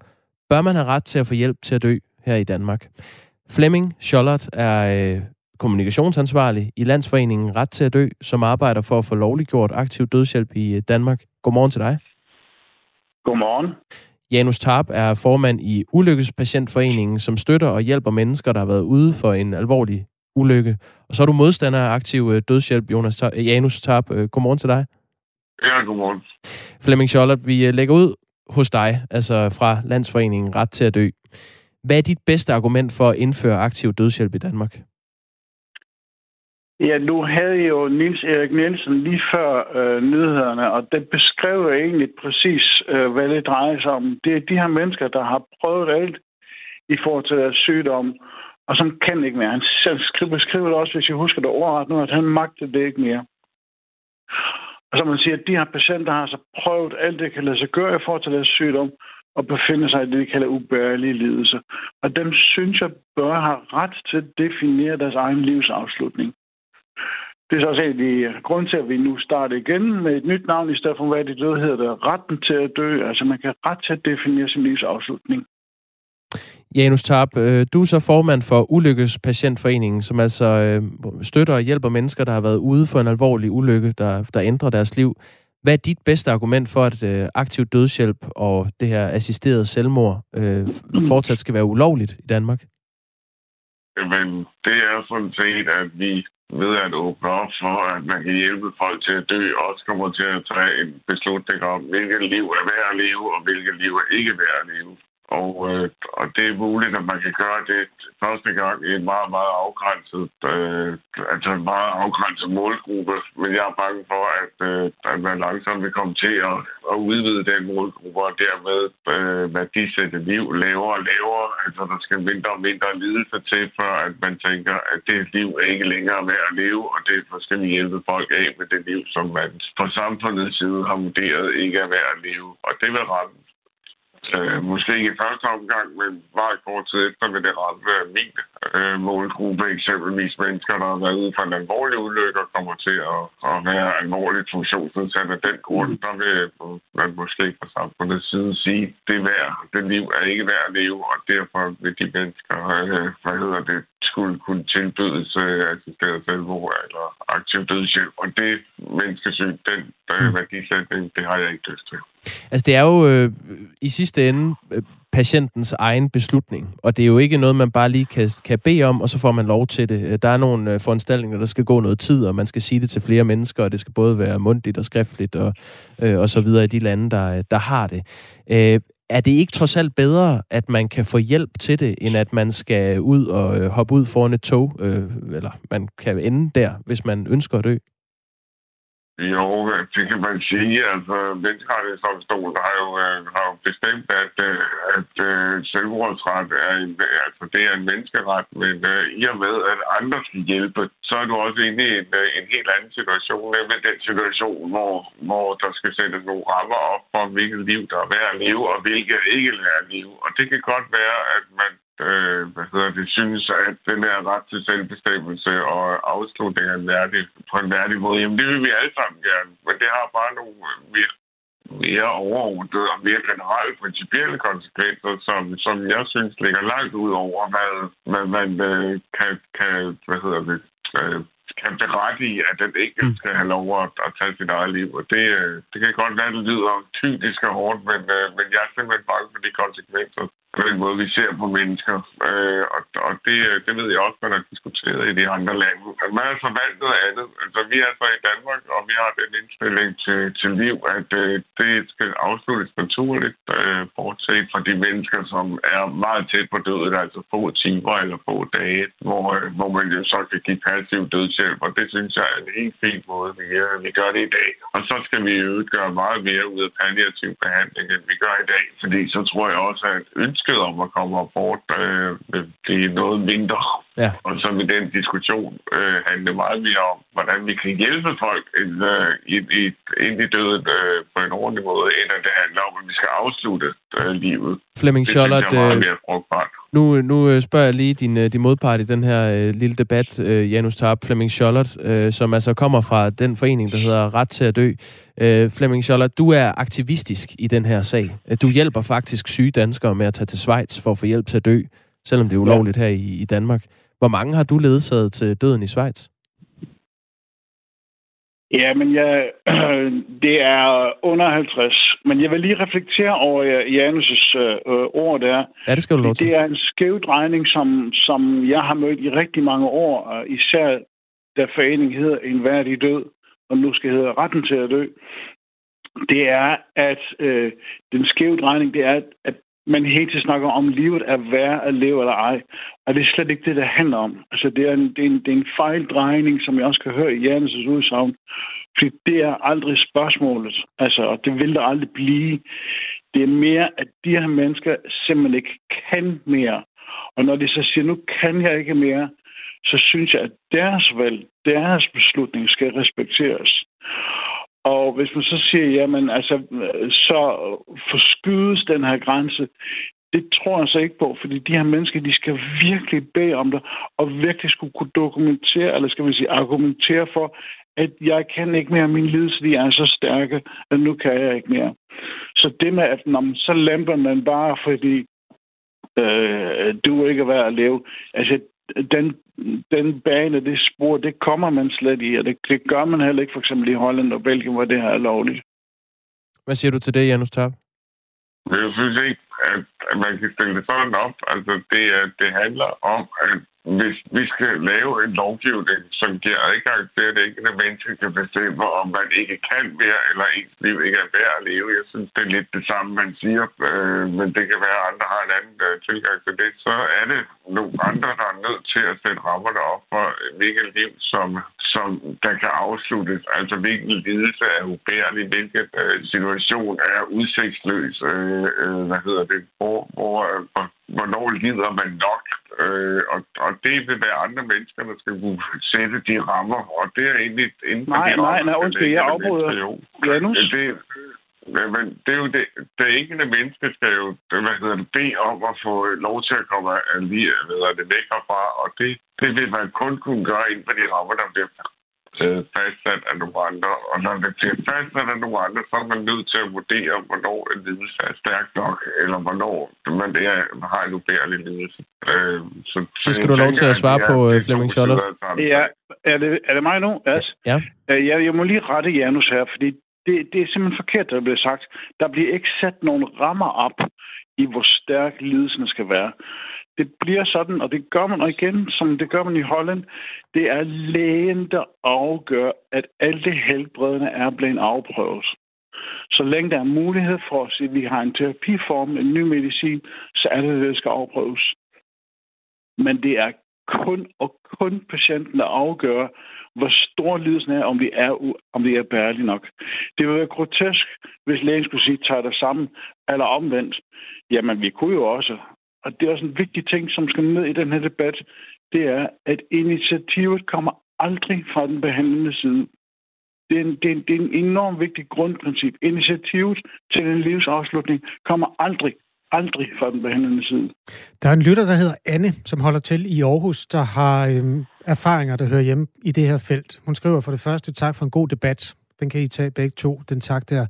Bør man have ret til at få hjælp til at dø her i Danmark? Flemming Schollert er øh, kommunikationsansvarlig i Landsforeningen Ret til at dø, som arbejder for at få lovliggjort aktiv dødshjælp i øh, Danmark. Godmorgen til dig.
Godmorgen.
Janus Tarp er formand i Ulykkespatientforeningen, som støtter og hjælper mennesker, der har været ude for en alvorlig ulykke. Og så er du modstander af aktiv øh, dødshjælp, Jonas, Janus Tarp. Øh, godmorgen til dig.
Ja, godmorgen.
Flemming Schollert, vi øh, lægger ud hos dig, altså fra Landsforeningen Ret til at dø. Hvad er dit bedste argument for at indføre aktiv dødshjælp i Danmark?
Ja, nu havde jo Nils Erik Nielsen lige før øh, nyhederne, og det beskrev jo egentlig præcis, øh, hvad det drejer sig om. Det er de her mennesker, der har prøvet alt i forhold til deres sygdom, og som kan ikke mere. Han skriver, beskriver det også, hvis jeg husker det ordret nu, at han magtede det ikke mere. Og som man siger, at de her patienter har så prøvet alt, det kan lade sig gøre i forhold til deres sygdom, og befinder sig i det, de kalder ubærlige lidelse. Og dem synes jeg bør have ret til at definere deres egen livsafslutning. Det er så også egentlig grund til, at vi nu starter igen med et nyt navn, i stedet for hvad det døde hedder det, retten til at dø. Altså man kan ret til at definere sin livsafslutning.
Janus Tarp, øh, du er så formand for Ulykkespatientforeningen, som altså øh, støtter og hjælper mennesker, der har været ude for en alvorlig ulykke, der, der ændrer deres liv. Hvad er dit bedste argument for, at øh, aktiv dødshjælp og det her assisterede selvmord øh, fortsat skal være ulovligt i Danmark?
Men det er sådan set, at vi ved at åbne op for, at man kan hjælpe folk til at dø, også kommer til at tage en beslutning om, hvilket liv er værd at leve, og hvilket liv er ikke værd at leve. Og, øh, og det er muligt, at man kan gøre det første gang i en meget, meget afgrænset, øh, altså en meget afgrænset målgruppe. Men jeg er bange for, at, øh, at man langsomt vil komme til at, at udvide den målgruppe, og dermed øh, værdisætte liv lavere og lavere. Altså der skal mindre og mindre lidelse til, før at man tænker, at det liv er ikke længere værd at leve, og derfor skal vi hjælpe folk af med det liv, som man fra samfundets side har vurderet ikke er værd at leve. Og det vil ramme Øh, måske ikke i første omgang, men meget kort tid efter vil det ramme øh, min øh, målgruppe, eksempelvis mennesker, der har været ude for en alvorlig ulykke og kommer til at, at være alvorligt funktionsnedsat af den grund. Der vil man måske fra samfundets side sige, det er værd, det liv er ikke værd at leve, og derfor vil de mennesker, øh, hvad hedder det, skulle kunne tilbydes øh, assisteret selvmord eller aktiv dødshjælp. Og det menneskesyn, den der mm. værdisætning, det har jeg ikke lyst til.
Altså det er jo øh, i sidste ende øh, patientens egen beslutning, og det er jo ikke noget, man bare lige kan, kan bede om, og så får man lov til det. Øh, der er nogle øh, foranstaltninger, der skal gå noget tid, og man skal sige det til flere mennesker, og det skal både være mundtligt og skriftligt og, øh, og så videre i de lande, der, der har det. Øh, er det ikke trods alt bedre, at man kan få hjælp til det, end at man skal ud og øh, hoppe ud foran et tog, øh, eller man kan ende der, hvis man ønsker at dø?
Jo, øh, det kan man sige. Altså, menneskerettighedsdomstolen har jo, øh, har jo bestemt, at, øh, at uh, selvmordsret er en, altså, det er en menneskeret, men uh, i og med, at andre skal hjælpe, så er du også inde i en, en helt anden situation, nemlig den situation, hvor, hvor der skal sættes nogle rammer op for, hvilket liv der er værd at leve, og hvilket ikke er at leve. Og det kan godt være, at man øh, hvad hedder det, synes, at den her ret til selvbestemmelse og afslutning af værdig, på en værdig måde, jamen det vil vi alle sammen gerne. Men det har bare nogle mere, mere overordnede og mere generelle principielle konsekvenser, som, som jeg synes ligger langt ud over, hvad, hvad man øh, kan, kan, hvad hedder det, øh, kan berettige, at den ikke mm. skal have lov at, at tage sit eget liv. Og det, øh, det kan godt være, at det lyder typisk og hårdt, men, øh, men jeg er simpelthen bange for de konsekvenser, den måde, vi ser på mennesker. Øh, og og det, det ved jeg også, man har diskuteret i de andre lande. Man har så valgt noget andet. Altså, vi er så i Danmark, og vi har den indstilling til, til liv, at øh, det skal afsluttes naturligt, øh, bortset fra de mennesker, som er meget tæt på døden, altså få timer eller få dage, hvor, øh, hvor man jo så kan give passiv dødshjælp. Og det synes jeg er en helt fin måde, vi, øh, vi gør det i dag. Og så skal vi jo gøre meget mere ud af palliativ behandling, end vi gør i dag. Fordi så tror jeg også, at ønsket om at komme abort, øh, det er noget mindre. Ja. Og så vil den diskussion øh, handle meget mere om, hvordan vi kan hjælpe folk ind, øh, ind, ind i døden øh, på en ordentlig måde, end at det handler om, at vi skal afslutte øh, livet.
Flemming Schollert, det er meget mere frugtbart. Nu, nu øh, spørger jeg lige din, øh, din modpart i den her øh, lille debat, øh, Janus Tarp, Flemming Schollert, øh, som altså kommer fra den forening, der hedder Ret til at dø. Øh, Flemming Schollert, du er aktivistisk i den her sag. Øh, du hjælper faktisk syge danskere med at tage til Schweiz for at få hjælp til at dø, selvom det er ulovligt her i, i Danmark. Hvor mange har du ledsaget til døden i Schweiz?
Ja, men jeg, det er under 50. Men jeg vil lige reflektere over Janus' øh, ord der.
Ja, det skal du lov
til. Det er en skæv drejning, som, som jeg har mødt i rigtig mange år, især da foreningen hedder En værdig død, og nu skal hedde Retten til at dø. Det er, at øh, den skæve drejning, det er, at man hele tiden snakker om, livet er værd at leve eller ej. Og det er slet ikke det, det handler om. Altså, det er en, det er en, det er en fejldrejning, som jeg også kan høre i Jernes' udsagn. Fordi det er aldrig spørgsmålet. Altså, og det vil der aldrig blive. Det er mere, at de her mennesker simpelthen ikke kan mere. Og når de så siger, nu kan jeg ikke mere, så synes jeg, at deres valg, deres beslutning skal respekteres. Og hvis man så siger, jamen altså, så forskydes den her grænse, det tror jeg så ikke på, fordi de her mennesker, de skal virkelig bede om det, og virkelig skulle kunne dokumentere, eller skal vi sige argumentere for, at jeg kan ikke mere, min lidelse de er så stærke, at nu kan jeg ikke mere. Så det med, at når man, så lemper man bare, fordi øh, du ikke er værd at leve, altså den, den bane, det spor, det kommer man slet i, og det, det gør man heller ikke for eksempel i Holland og Belgien, hvor det her er lovligt.
Hvad siger du til det, Janus Tarp?
Jeg synes ikke, at man kan stille det sådan op. Altså, det, det handler om, at hvis vi skal lave en lovgivning, som giver adgang til, at det enkelte menneske kan bestemme, om man ikke kan være, eller ens liv ikke er værd at leve. Jeg synes, det er lidt det samme, man siger, øh, men det kan være, at andre har en anden øh, tilgang til det. Så er det nogle andre, der er nødt til at sætte rammerne op for, øh, hvilket liv, som, som der kan afsluttes. Altså, hvilken lidelse er ubærlig, hvilken øh, situation er udsigtsløs, øh, øh, hvad hedder det, hvor, hvor, øh, hvor hvornår lider man nok. Øh, og, og det vil være andre mennesker, der skal kunne sætte de rammer. Og det er egentlig inden
for nej, de nej, nej, undskyld, jeg afbryder. Janus?
Det, men det er jo det, det enkelte menneske skal jo hvad hedder det, bede om at få lov til at komme lige, hvad det, væk herfra, og det, det vil man kun kunne gøre inden for de rammer, der bliver øh, fastsat af nogle andre. Og når det bliver fastsat af nogle andre, så er man nødt til at vurdere, hvornår en lidelse er stærk nok, eller hvornår man er, har en ubærlig lidelse. Øh,
så, det skal du have lov til at svare på, øh, Flemming Scholler.
Ja, er det, er det mig nu? Yes. Ja. Øh, jeg, jeg må lige rette Janus her, fordi det, det er simpelthen forkert, der bliver sagt. Der bliver ikke sat nogen rammer op i, hvor stærk lidelsen skal være det bliver sådan, og det gør man igen, som det gør man i Holland. Det er lægen, der afgør, at alle helbredende er blevet afprøvet. Så længe der er mulighed for at sige, at vi har en terapiform, en ny medicin, så er det det, der skal afprøves. Men det er kun og kun patienten, der afgør, hvor stor lidelsen er, om det er, om det er bærlig nok. Det ville være grotesk, hvis lægen skulle sige, tager det sammen, eller omvendt. Jamen, vi kunne jo også. Og det er også en vigtig ting, som skal med i den her debat, det er, at initiativet kommer aldrig fra den behandlende side. Det er, en, det, er en, det er en enormt vigtig grundprincip. Initiativet til en livsafslutning kommer aldrig, aldrig fra den behandlende side.
Der er en lytter, der hedder Anne, som holder til i Aarhus, der har øhm, erfaringer, der hører hjemme i det her felt. Hun skriver for det første, tak for en god debat. Den kan I tage begge to, den tak der.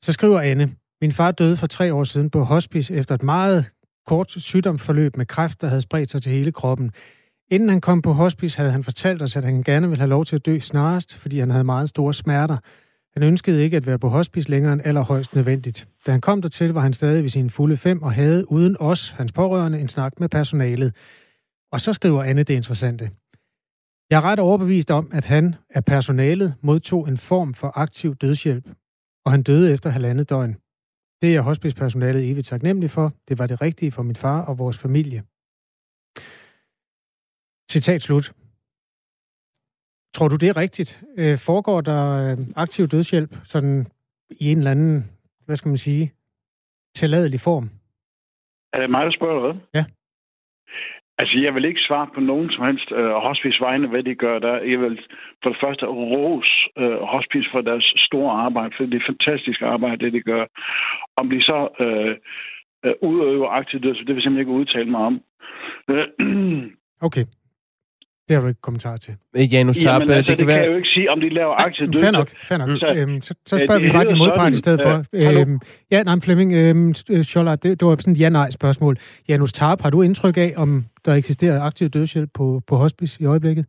Så skriver Anne, min far døde for tre år siden på hospice efter et meget kort sygdomsforløb med kræft, der havde spredt sig til hele kroppen. Inden han kom på hospice, havde han fortalt os, at han gerne ville have lov til at dø snarest, fordi han havde meget store smerter. Han ønskede ikke at være på hospice længere end allerhøjst nødvendigt. Da han kom dertil, var han stadig ved sine fulde fem og havde uden os, hans pårørende, en snak med personalet. Og så skriver Anne det interessante. Jeg er ret overbevist om, at han af personalet modtog en form for aktiv dødshjælp, og han døde efter halvandet døgn. Det er hospicepersonalet evigt taknemmelig for. Det var det rigtige for min far og vores familie. Citat slut. Tror du, det er rigtigt? Øh, foregår der øh, aktiv dødshjælp sådan i en eller anden, hvad skal man sige, tilladelig form?
Er det mig, der spørger, hvad?
Ja.
Altså, jeg vil ikke svare på nogen som helst øh, hospice vegne, hvad de gør der. Jeg vil for det første ros øh, hospice for deres store arbejde, for det er fantastisk arbejde, det de gør. Om de så øh, øh, udøver aktiv død, så det vil jeg simpelthen ikke udtale mig om.
Øh, okay. Det har du ikke kommentar til.
Janus Tarp,
Jamen, altså,
det,
det
kan,
kan
være...
jeg jo ikke sige, om de laver aktiv død.
Fair nok, fair nok.
Så,
øhm, så, så spørger vi bare din modpart i stedet for.
Øh,
øhm, ja, nej, Flemming, øhm, Scholler, det, det var sådan et ja-nej-spørgsmål. Janus Tarp, har du indtryk af, om der eksisterer aktiv dødshjælp på, på hospice i øjeblikket?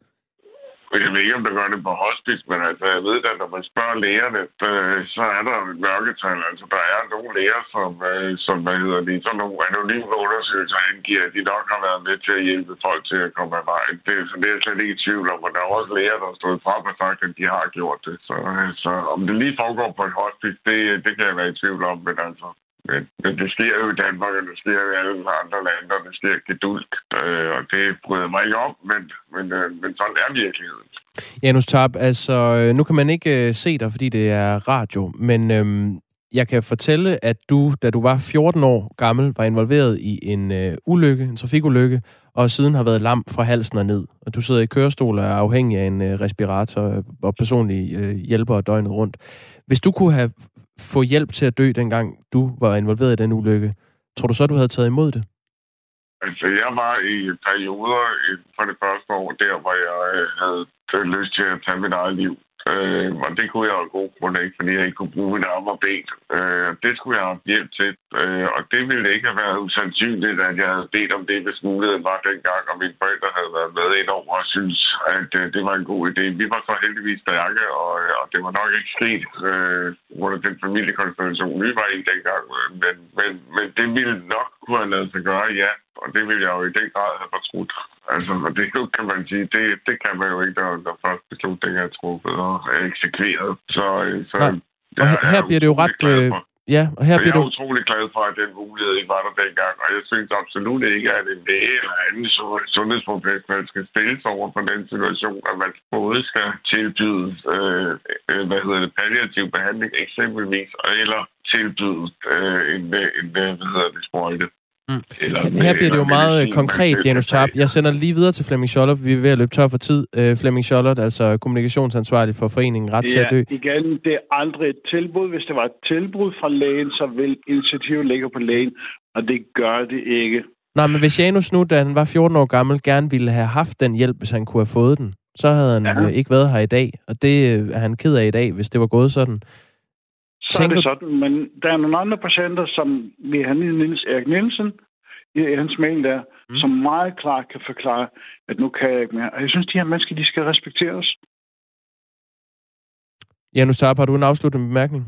Jeg ved ikke, om der gør det på hospice, men altså, jeg ved at når man spørger lægerne, øh, så er der et mørketal. Altså, der er nogle læger, som, øh, som hvad hedder det, sådan nogle anonyme undersøgelser angiver, at de nok har været med til at hjælpe folk til at komme af vejen. Det, så det er jeg slet ikke i tvivl om, og der er også læger, der har stået frem og sagt, at de har gjort det. Så, øh, så om det lige foregår på et hospice, det, det kan jeg være i tvivl om, men altså, men, men det sker jo i Danmark, og det sker i alle andre lande, og det sker gedulgt. Øh, og det bryder mig ikke om, men, men, øh, men sådan er virkeligheden.
Janus Tarp, altså øh, nu kan man ikke øh, se dig, fordi det er radio, men øhm, jeg kan fortælle, at du, da du var 14 år gammel, var involveret i en øh, ulykke, en trafikulykke, og siden har været lam fra halsen og ned. Og du sidder i kørestol og er afhængig af en øh, respirator og personlig øh, hjælper døgnet rundt. Hvis du kunne have få hjælp til at dø, dengang du var involveret i den ulykke. Tror du så, du havde taget imod det?
Altså, jeg var i perioder for det første år der, hvor jeg øh, havde lyst til at tage mit eget liv. Øh, og det kunne jeg jo god grund af, fordi jeg ikke kunne bruge min arme og ben. Øh, det skulle jeg have hjælp til. Øh, og det ville ikke have været usandsynligt, at jeg havde bedt om det, hvis muligheden var dengang, og mine forældre havde været med ind over og synes, at øh, det var en god idé. Vi var så heldigvis stærke, og, øh, og det var nok ikke sket øh, under den familiekonstellation, vi var i dengang. Men, men, men det ville nok kunne have lavet sig gøre, ja. Og det ville jeg jo i den grad have fortrudt. Altså, og det kan man sige, det, det kan man jo ikke, når, når først beslutningen er truffet og er eksekveret. Så, øh, så
Nej. Og her, her bliver det jo ret... Øh, ja, og her
så
bliver
jeg er
du...
utrolig glad for, at den mulighed ikke var der dengang, og jeg synes absolut ikke, at en læge eller anden sundhedsprofessionel skal stilles over på den situation, at man både skal tilbyde, øh, øh, hvad hedder det, palliativ behandling eksempelvis, eller tilbyde øh, en, en, hvad hedder det, sprøjte.
Mm. Her bliver det jo meget konkret, Janus Tarp. Jeg sender lige videre til Flemming Scholler. Vi er ved at løbe tør for tid. Uh, Flemming Scholler, altså kommunikationsansvarlig for foreningen Ret
ja,
til at dø.
igen, det er aldrig et tilbud. Hvis det var et tilbud fra lægen, så vil initiativet ligge på lægen, og det gør det ikke.
Nej, men hvis Janus nu, da han var 14 år gammel, gerne ville have haft den hjælp, hvis han kunne have fået den, så havde han ja. ikke været her i dag. Og det er han ked af i dag, hvis det var gået sådan.
Så Tænker... er det sådan, men der er nogle andre patienter, som vi har Niels Erik Nielsen, i hans mail der, mm. som meget klart kan forklare, at nu kan jeg ikke mere. Og jeg synes, de her mennesker, de skal respekteres.
Janus Tarp, har du en afsluttende bemærkning?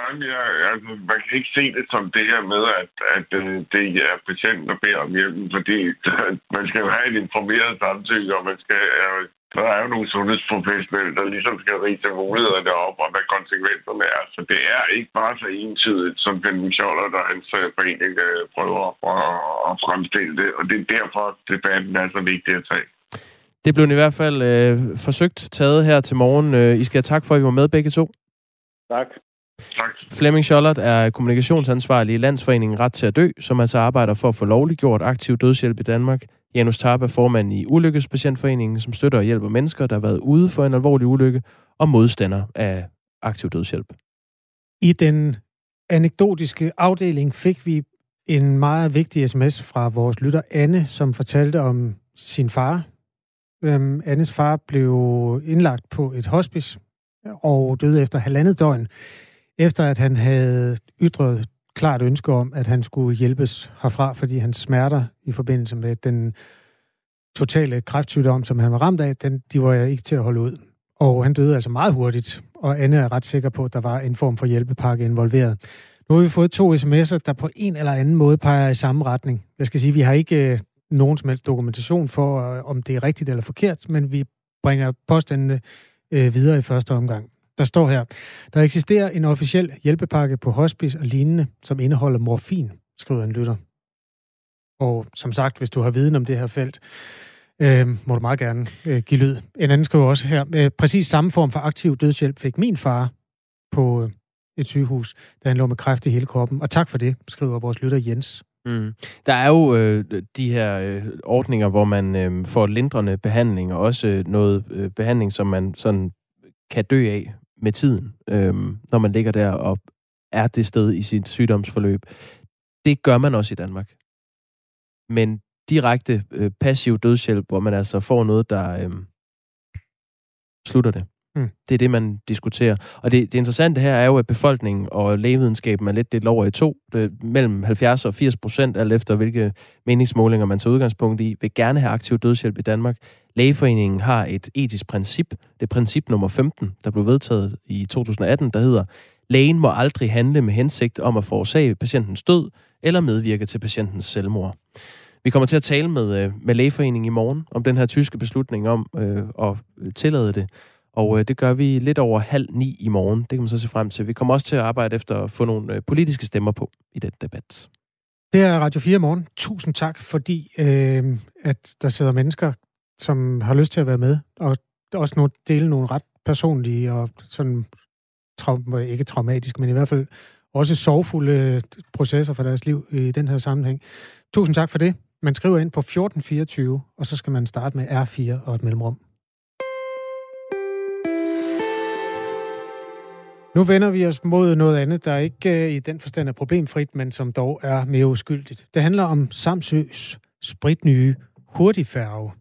Nej, jeg, altså, man kan ikke se det som det her med, at, at uh, det er patienten, der beder om hjælp, fordi man skal jo have et informeret samtykke, og man skal, uh, der er jo nogle sundhedsprofessionelle, der ligesom skal rise mulighederne op, og hvad konsekvenserne er. Så det er ikke bare så entydigt, som Benjamin Scholler og hans forening prøver at fremstille det. Og det er derfor, debatten er så vigtig at tage.
Det blev i hvert fald øh, forsøgt taget her til morgen. Øh, I skal have tak for, at I var med begge to.
Tak.
Tak.
Flemming Schollert er kommunikationsansvarlig i Landsforeningen Ret til at Dø, som altså arbejder for at få lovliggjort aktiv dødshjælp i Danmark. Janus Tarp er formand i Ulykkespatientforeningen, som støtter og hjælper mennesker, der har været ude for en alvorlig ulykke, og modstander af aktiv dødshjælp.
I den anekdotiske afdeling fik vi en meget vigtig sms fra vores lytter Anne, som fortalte om sin far. Øhm, Annes far blev indlagt på et hospice og døde efter halvandet døgn, efter at han havde ytret klart ønske om, at han skulle hjælpes herfra, fordi hans smerter i forbindelse med den totale kræftsygdom, som han var ramt af, den, de var ikke til at holde ud. Og han døde altså meget hurtigt, og Anne er ret sikker på, at der var en form for hjælpepakke involveret. Nu har vi fået to sms'er, der på en eller anden måde peger i samme retning. Jeg skal sige, vi har ikke øh, nogen som helst dokumentation for, øh, om det er rigtigt eller forkert, men vi bringer påstandene øh, videre i første omgang. Der står her, der eksisterer en officiel hjælpepakke på hospice og lignende, som indeholder morfin, skriver en lytter. Og som sagt, hvis du har viden om det her felt, øh, må du meget gerne øh, give lyd. En anden skriver også her, øh, præcis samme form for aktiv dødshjælp fik min far på øh, et sygehus, da han lå med kræft i hele kroppen. Og tak for det, skriver vores lytter Jens.
Mm. Der er jo øh, de her øh, ordninger, hvor man øh, får lindrende behandling, og også øh, noget øh, behandling, som man sådan kan dø af med tiden, øh, når man ligger der og er det sted i sit sygdomsforløb. Det gør man også i Danmark. Men direkte øh, passiv dødshjælp, hvor man altså får noget, der øh, slutter det. Mm. Det er det, man diskuterer. Og det, det interessante her er jo, at befolkningen og lægevidenskaben er lidt delt over i to. Det, mellem 70 og 80 procent, alt efter hvilke meningsmålinger man tager udgangspunkt i, vil gerne have aktiv dødshjælp i Danmark. Lægeforeningen har et etisk princip. Det er princip nummer 15, der blev vedtaget i 2018, der hedder, lægen må aldrig handle med hensigt om at forårsage patientens død eller medvirke til patientens selvmord. Vi kommer til at tale med, øh, med Lægeforeningen i morgen om den her tyske beslutning om øh, at øh, tillade det. Og øh, det gør vi lidt over halv ni i morgen. Det kan man så se frem til. Vi kommer også til at arbejde efter at få nogle øh, politiske stemmer på i den debat.
Det er Radio 4 morgen. Tusind tak, fordi øh, at der sidder mennesker, som har lyst til at være med, og også nogle, dele nogle ret personlige og sådan, traum, ikke traumatiske, men i hvert fald også sorgfulde øh, processer for deres liv i den her sammenhæng. Tusind tak for det. Man skriver ind på 1424, og så skal man starte med R4 og et mellemrum. Nu vender vi os mod noget andet, der ikke uh, i den forstand er problemfrit, men som dog er mere uskyldigt. Det handler om Samsøs spritnye hurtigfærge.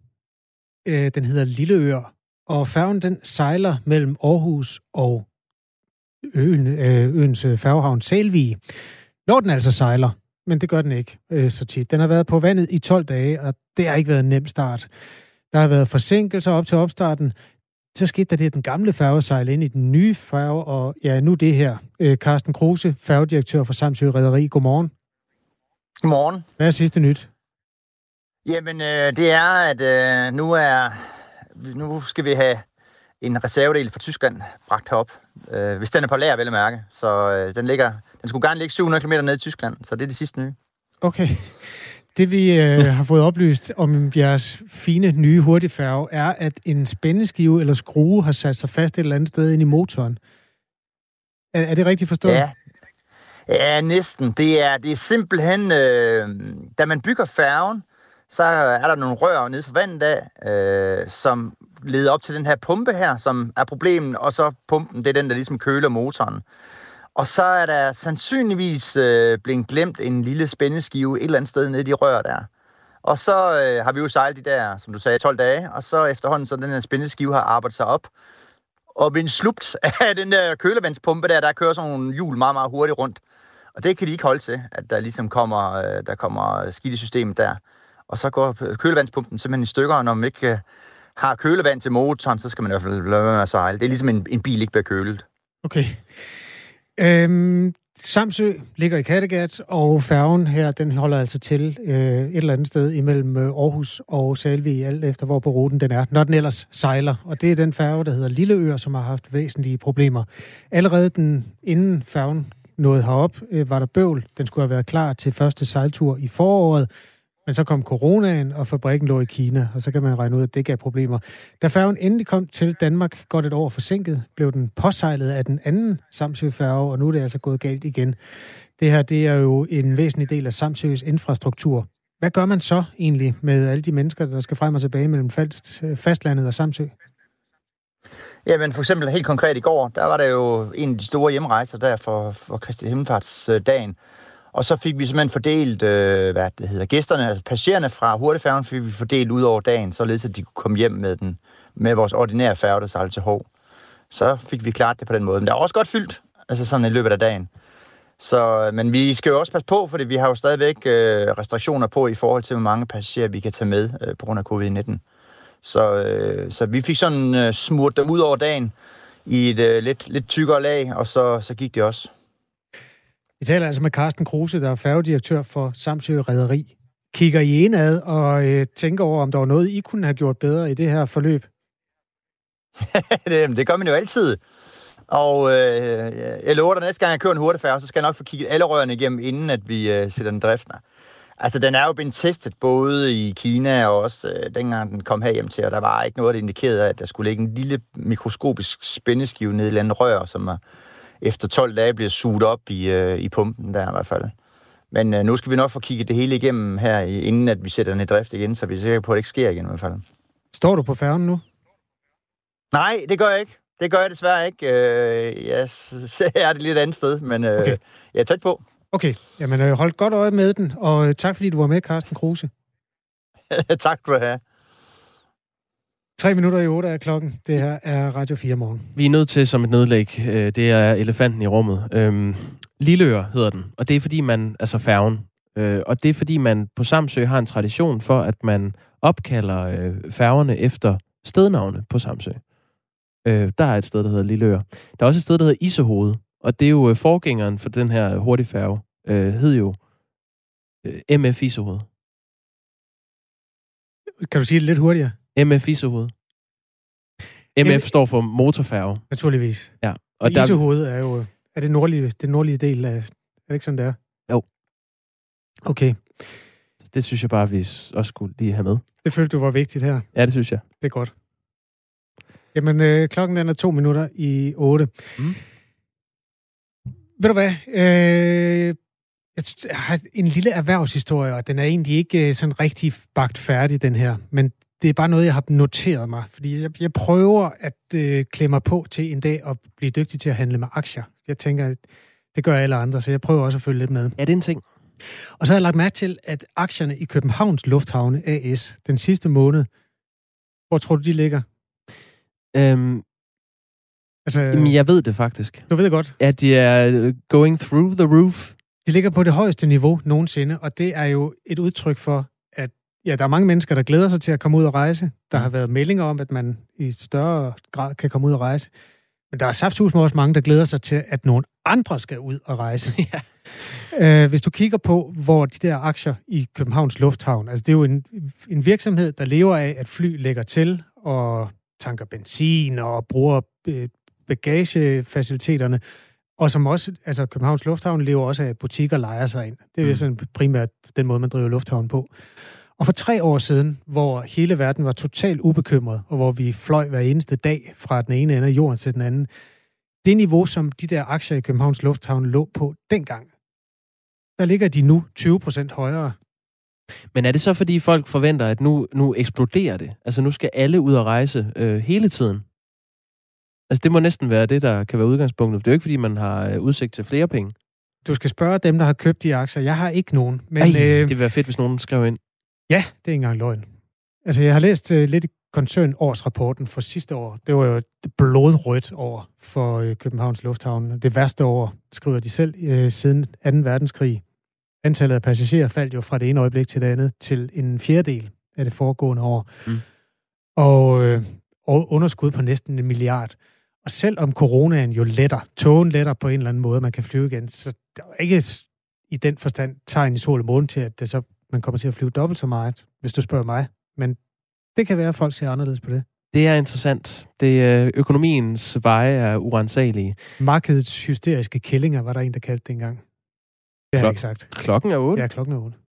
Uh, den hedder Lilleør, og færgen den sejler mellem Aarhus og øen, uh, øens færgehavn Salvig. Når den altså sejler, men det gør den ikke uh, så tit. Den har været på vandet i 12 dage, og det har ikke været en nem start. Der har været forsinkelser op til opstarten så skete der det, at den gamle færge sejlede ind i den nye færge, og ja, nu det her. Øh, Carsten Kruse, færgedirektør for Samsø Rederi. Godmorgen.
Godmorgen.
Hvad er sidste nyt?
Jamen, øh, det er, at øh, nu er nu skal vi have en reservedel fra Tyskland bragt herop. Øh, hvis den er på lager, vel at mærke. Så øh, den, ligger, den skulle gerne ligge 700 km ned i Tyskland, så det er det sidste nye.
Okay. Det vi øh, har fået oplyst om jeres fine nye hurtigfærge, er, at en spændeskive eller skrue har sat sig fast et eller andet sted ind i motoren. Er, er det rigtigt forstået?
Ja. Ja, næsten. Det er, det er simpelthen, øh, da man bygger færgen, så er der nogle rør nede for vandet af, øh, som leder op til den her pumpe her, som er problemet, og så pumpen, det er den, der ligesom køler motoren. Og så er der sandsynligvis øh, blevet glemt en lille spændeskive et eller andet sted nede i de rør der. Og så øh, har vi jo sejlet de der, som du sagde, 12 dage, og så efterhånden, så den her spændeskive har arbejdet sig op. Og ved en slupt af den der kølevandspumpe der, der kører sådan nogle hjul meget, meget hurtigt rundt. Og det kan de ikke holde til, at der ligesom kommer, øh, der kommer skidt i systemet der. Og så går kølevandspumpen simpelthen i stykker, og når man ikke øh, har kølevand til motoren, så skal man i hvert fald lade være med at sejle. Det er ligesom en, en bil ikke bliver kølet.
Okay. Øhm, Samsø ligger i Kattegat, og færgen her, den holder altså til øh, et eller andet sted imellem øh, Aarhus og Salvi, alt efter hvor på ruten den er, når den ellers sejler. Og det er den færge, der hedder Lilleøer, som har haft væsentlige problemer. Allerede den, inden færgen nåede herop, øh, var der bøvl. Den skulle have været klar til første sejltur i foråret, men så kom coronaen, og fabrikken lå i Kina, og så kan man regne ud, at det gav problemer. Da færgen endelig kom til Danmark, godt et år forsinket, blev den påsejlet af den anden Samsø-færge, og nu er det altså gået galt igen. Det her, det er jo en væsentlig del af Samsøs infrastruktur. Hvad gør man så egentlig med alle de mennesker, der skal frem og tilbage mellem øh, fastlandet og Samsø?
Jamen for eksempel helt konkret i går, der var der jo en af de store hjemrejser der for, for Kristi Himmelfartsdagen, og så fik vi simpelthen fordelt, øh, hvad det hedder, gæsterne, altså passagererne fra hurtigfærgen, fik vi fordelt ud over dagen, således at de kunne komme hjem med den, med vores ordinære færge, der sejlede til Hov. Så fik vi klart det på den måde. Men det er også godt fyldt, altså sådan i løbet af dagen. Så, øh, men vi skal jo også passe på, fordi vi har jo stadigvæk øh, restriktioner på i forhold til, hvor mange passagerer vi kan tage med øh, på grund af covid-19. Så, øh, så vi fik sådan øh, smurt dem ud over dagen i et øh, lidt, lidt tykkere lag, og så, så gik det også.
Vi taler altså med Carsten Kruse, der er færgedirektør for Samsø Rederi. Kigger I indad og øh, tænker over, om der var noget, I kunne have gjort bedre i det her forløb?
det, det gør man jo altid. Og øh, jeg lover dig, næste gang jeg kører en hurtigfærge, så skal jeg nok få kigget alle rørene igennem, inden at vi øh, sætter den driften. Altså, den er jo blevet testet både i Kina og også øh, dengang den kom hjem til, og der var ikke noget, der indikerede, at der skulle ligge en lille mikroskopisk spændeskive ned i et eller andet rør, som er efter 12 dage bliver suget op i, øh, i pumpen der i hvert fald. Men øh, nu skal vi nok få kigget det hele igennem her, inden at vi sætter den i drift igen, så vi er sikre på, at det ikke sker igen i hvert fald.
Står du på færgen nu?
Nej, det gør jeg ikke. Det gør jeg desværre ikke. Øh, jeg ser det lidt andet sted, men øh, okay. jeg er tæt på.
Okay, jamen øh, hold godt øje med den, og øh, tak fordi du var med, Carsten Kruse.
tak skal du have.
3 minutter i 8 er klokken. Det her er Radio 4 morgen.
Vi er nødt til som et nedlæg. Øh, det er elefanten i rummet. Øhm, Lilleør hedder den, og det er fordi man, altså færgen, øh, og det er fordi man på Samsø har en tradition for, at man opkalder øh, færgerne efter stednavne på Samsø. Øh, der er et sted, der hedder Lilleør. Der er også et sted, der hedder Isehoved, og det er jo øh, forgængeren for den her hurtigfærge, øh, hed jo øh, MF Isehoved.
Kan du sige det lidt hurtigere?
MF Isehoved. MF står for motorfærge.
Naturligvis.
Ja.
Og der... Isehoved er jo er det nordlige, det nordlige del af... Er det ikke sådan, det er?
Jo.
Okay.
Så det synes jeg bare, vi også skulle lige have med.
Det følte du var vigtigt her.
Ja, det synes jeg.
Det er godt. Jamen, øh, klokken er to minutter i otte. Mm. Ved du hvad? Øh, jeg har en lille erhvervshistorie, og den er egentlig ikke øh, sådan rigtig bagt færdig, den her. Men det er bare noget, jeg har noteret mig. Fordi jeg, jeg prøver at øh, klemme på til en dag at blive dygtig til at handle med aktier. Jeg tænker, det gør alle andre, så jeg prøver også at følge lidt med.
Er det en ting?
Og så har jeg lagt mærke til, at aktierne i Københavns Lufthavne AS den sidste måned, hvor tror du, de ligger?
Øhm, altså, jamen, jeg ved det faktisk.
Du ved det godt?
At de er øh, going through the roof.
De ligger på det højeste niveau nogensinde, og det er jo et udtryk for, at ja, der er mange mennesker, der glæder sig til at komme ud og rejse. Der har mm. været meldinger om, at man i større grad kan komme ud og rejse. Men der er saftsus også mange, der glæder sig til, at nogle andre skal ud og rejse. ja. øh, hvis du kigger på, hvor de der aktier i Københavns Lufthavn, altså det er jo en, en virksomhed, der lever af, at fly lægger til og tanker benzin og bruger øh, bagagefaciliteterne, og som også, altså Københavns Lufthavn lever også af, at butikker leger sig ind. Det er mm. sådan primært den måde, man driver lufthavn på. Og for tre år siden, hvor hele verden var totalt ubekymret, og hvor vi fløj hver eneste dag fra den ene ende af jorden til den anden, det niveau, som de der aktier i Københavns Lufthavn lå på dengang, der ligger de nu 20 procent højere.
Men er det så, fordi folk forventer, at nu, nu eksploderer det? Altså nu skal alle ud og rejse øh, hele tiden? Altså det må næsten være det, der kan være udgangspunktet. Det er jo ikke, fordi man har øh, udsigt til flere penge.
Du skal spørge dem, der har købt de aktier. Jeg har ikke nogen.
Men, Ej, øh, det ville være fedt, hvis nogen skrev ind.
Ja, det er ikke engang løgn. Altså, jeg har læst uh, lidt koncernårsrapporten for sidste år. Det var jo et blodrødt år for uh, Københavns Lufthavn. Det værste år, skriver de selv, uh, siden 2. verdenskrig. Antallet af passagerer faldt jo fra det ene øjeblik til det andet til en fjerdedel af det foregående år. Mm. Og, uh, og underskud på næsten en milliard. Og selvom coronaen jo letter, togen letter på en eller anden måde, man kan flyve igen, så der er ikke i den forstand tegn i sol og måne til, at det så, man kommer til at flyve dobbelt så meget, hvis du spørger mig. Men det kan være, at folk ser anderledes på det.
Det er interessant. Det, øh, økonomiens veje er urensagelige.
Markedets hysteriske kællinger, var der en, der kaldte det engang. Det har jeg
Klok-
ikke sagt.
Klokken er 8.
Ja, klokken er 8.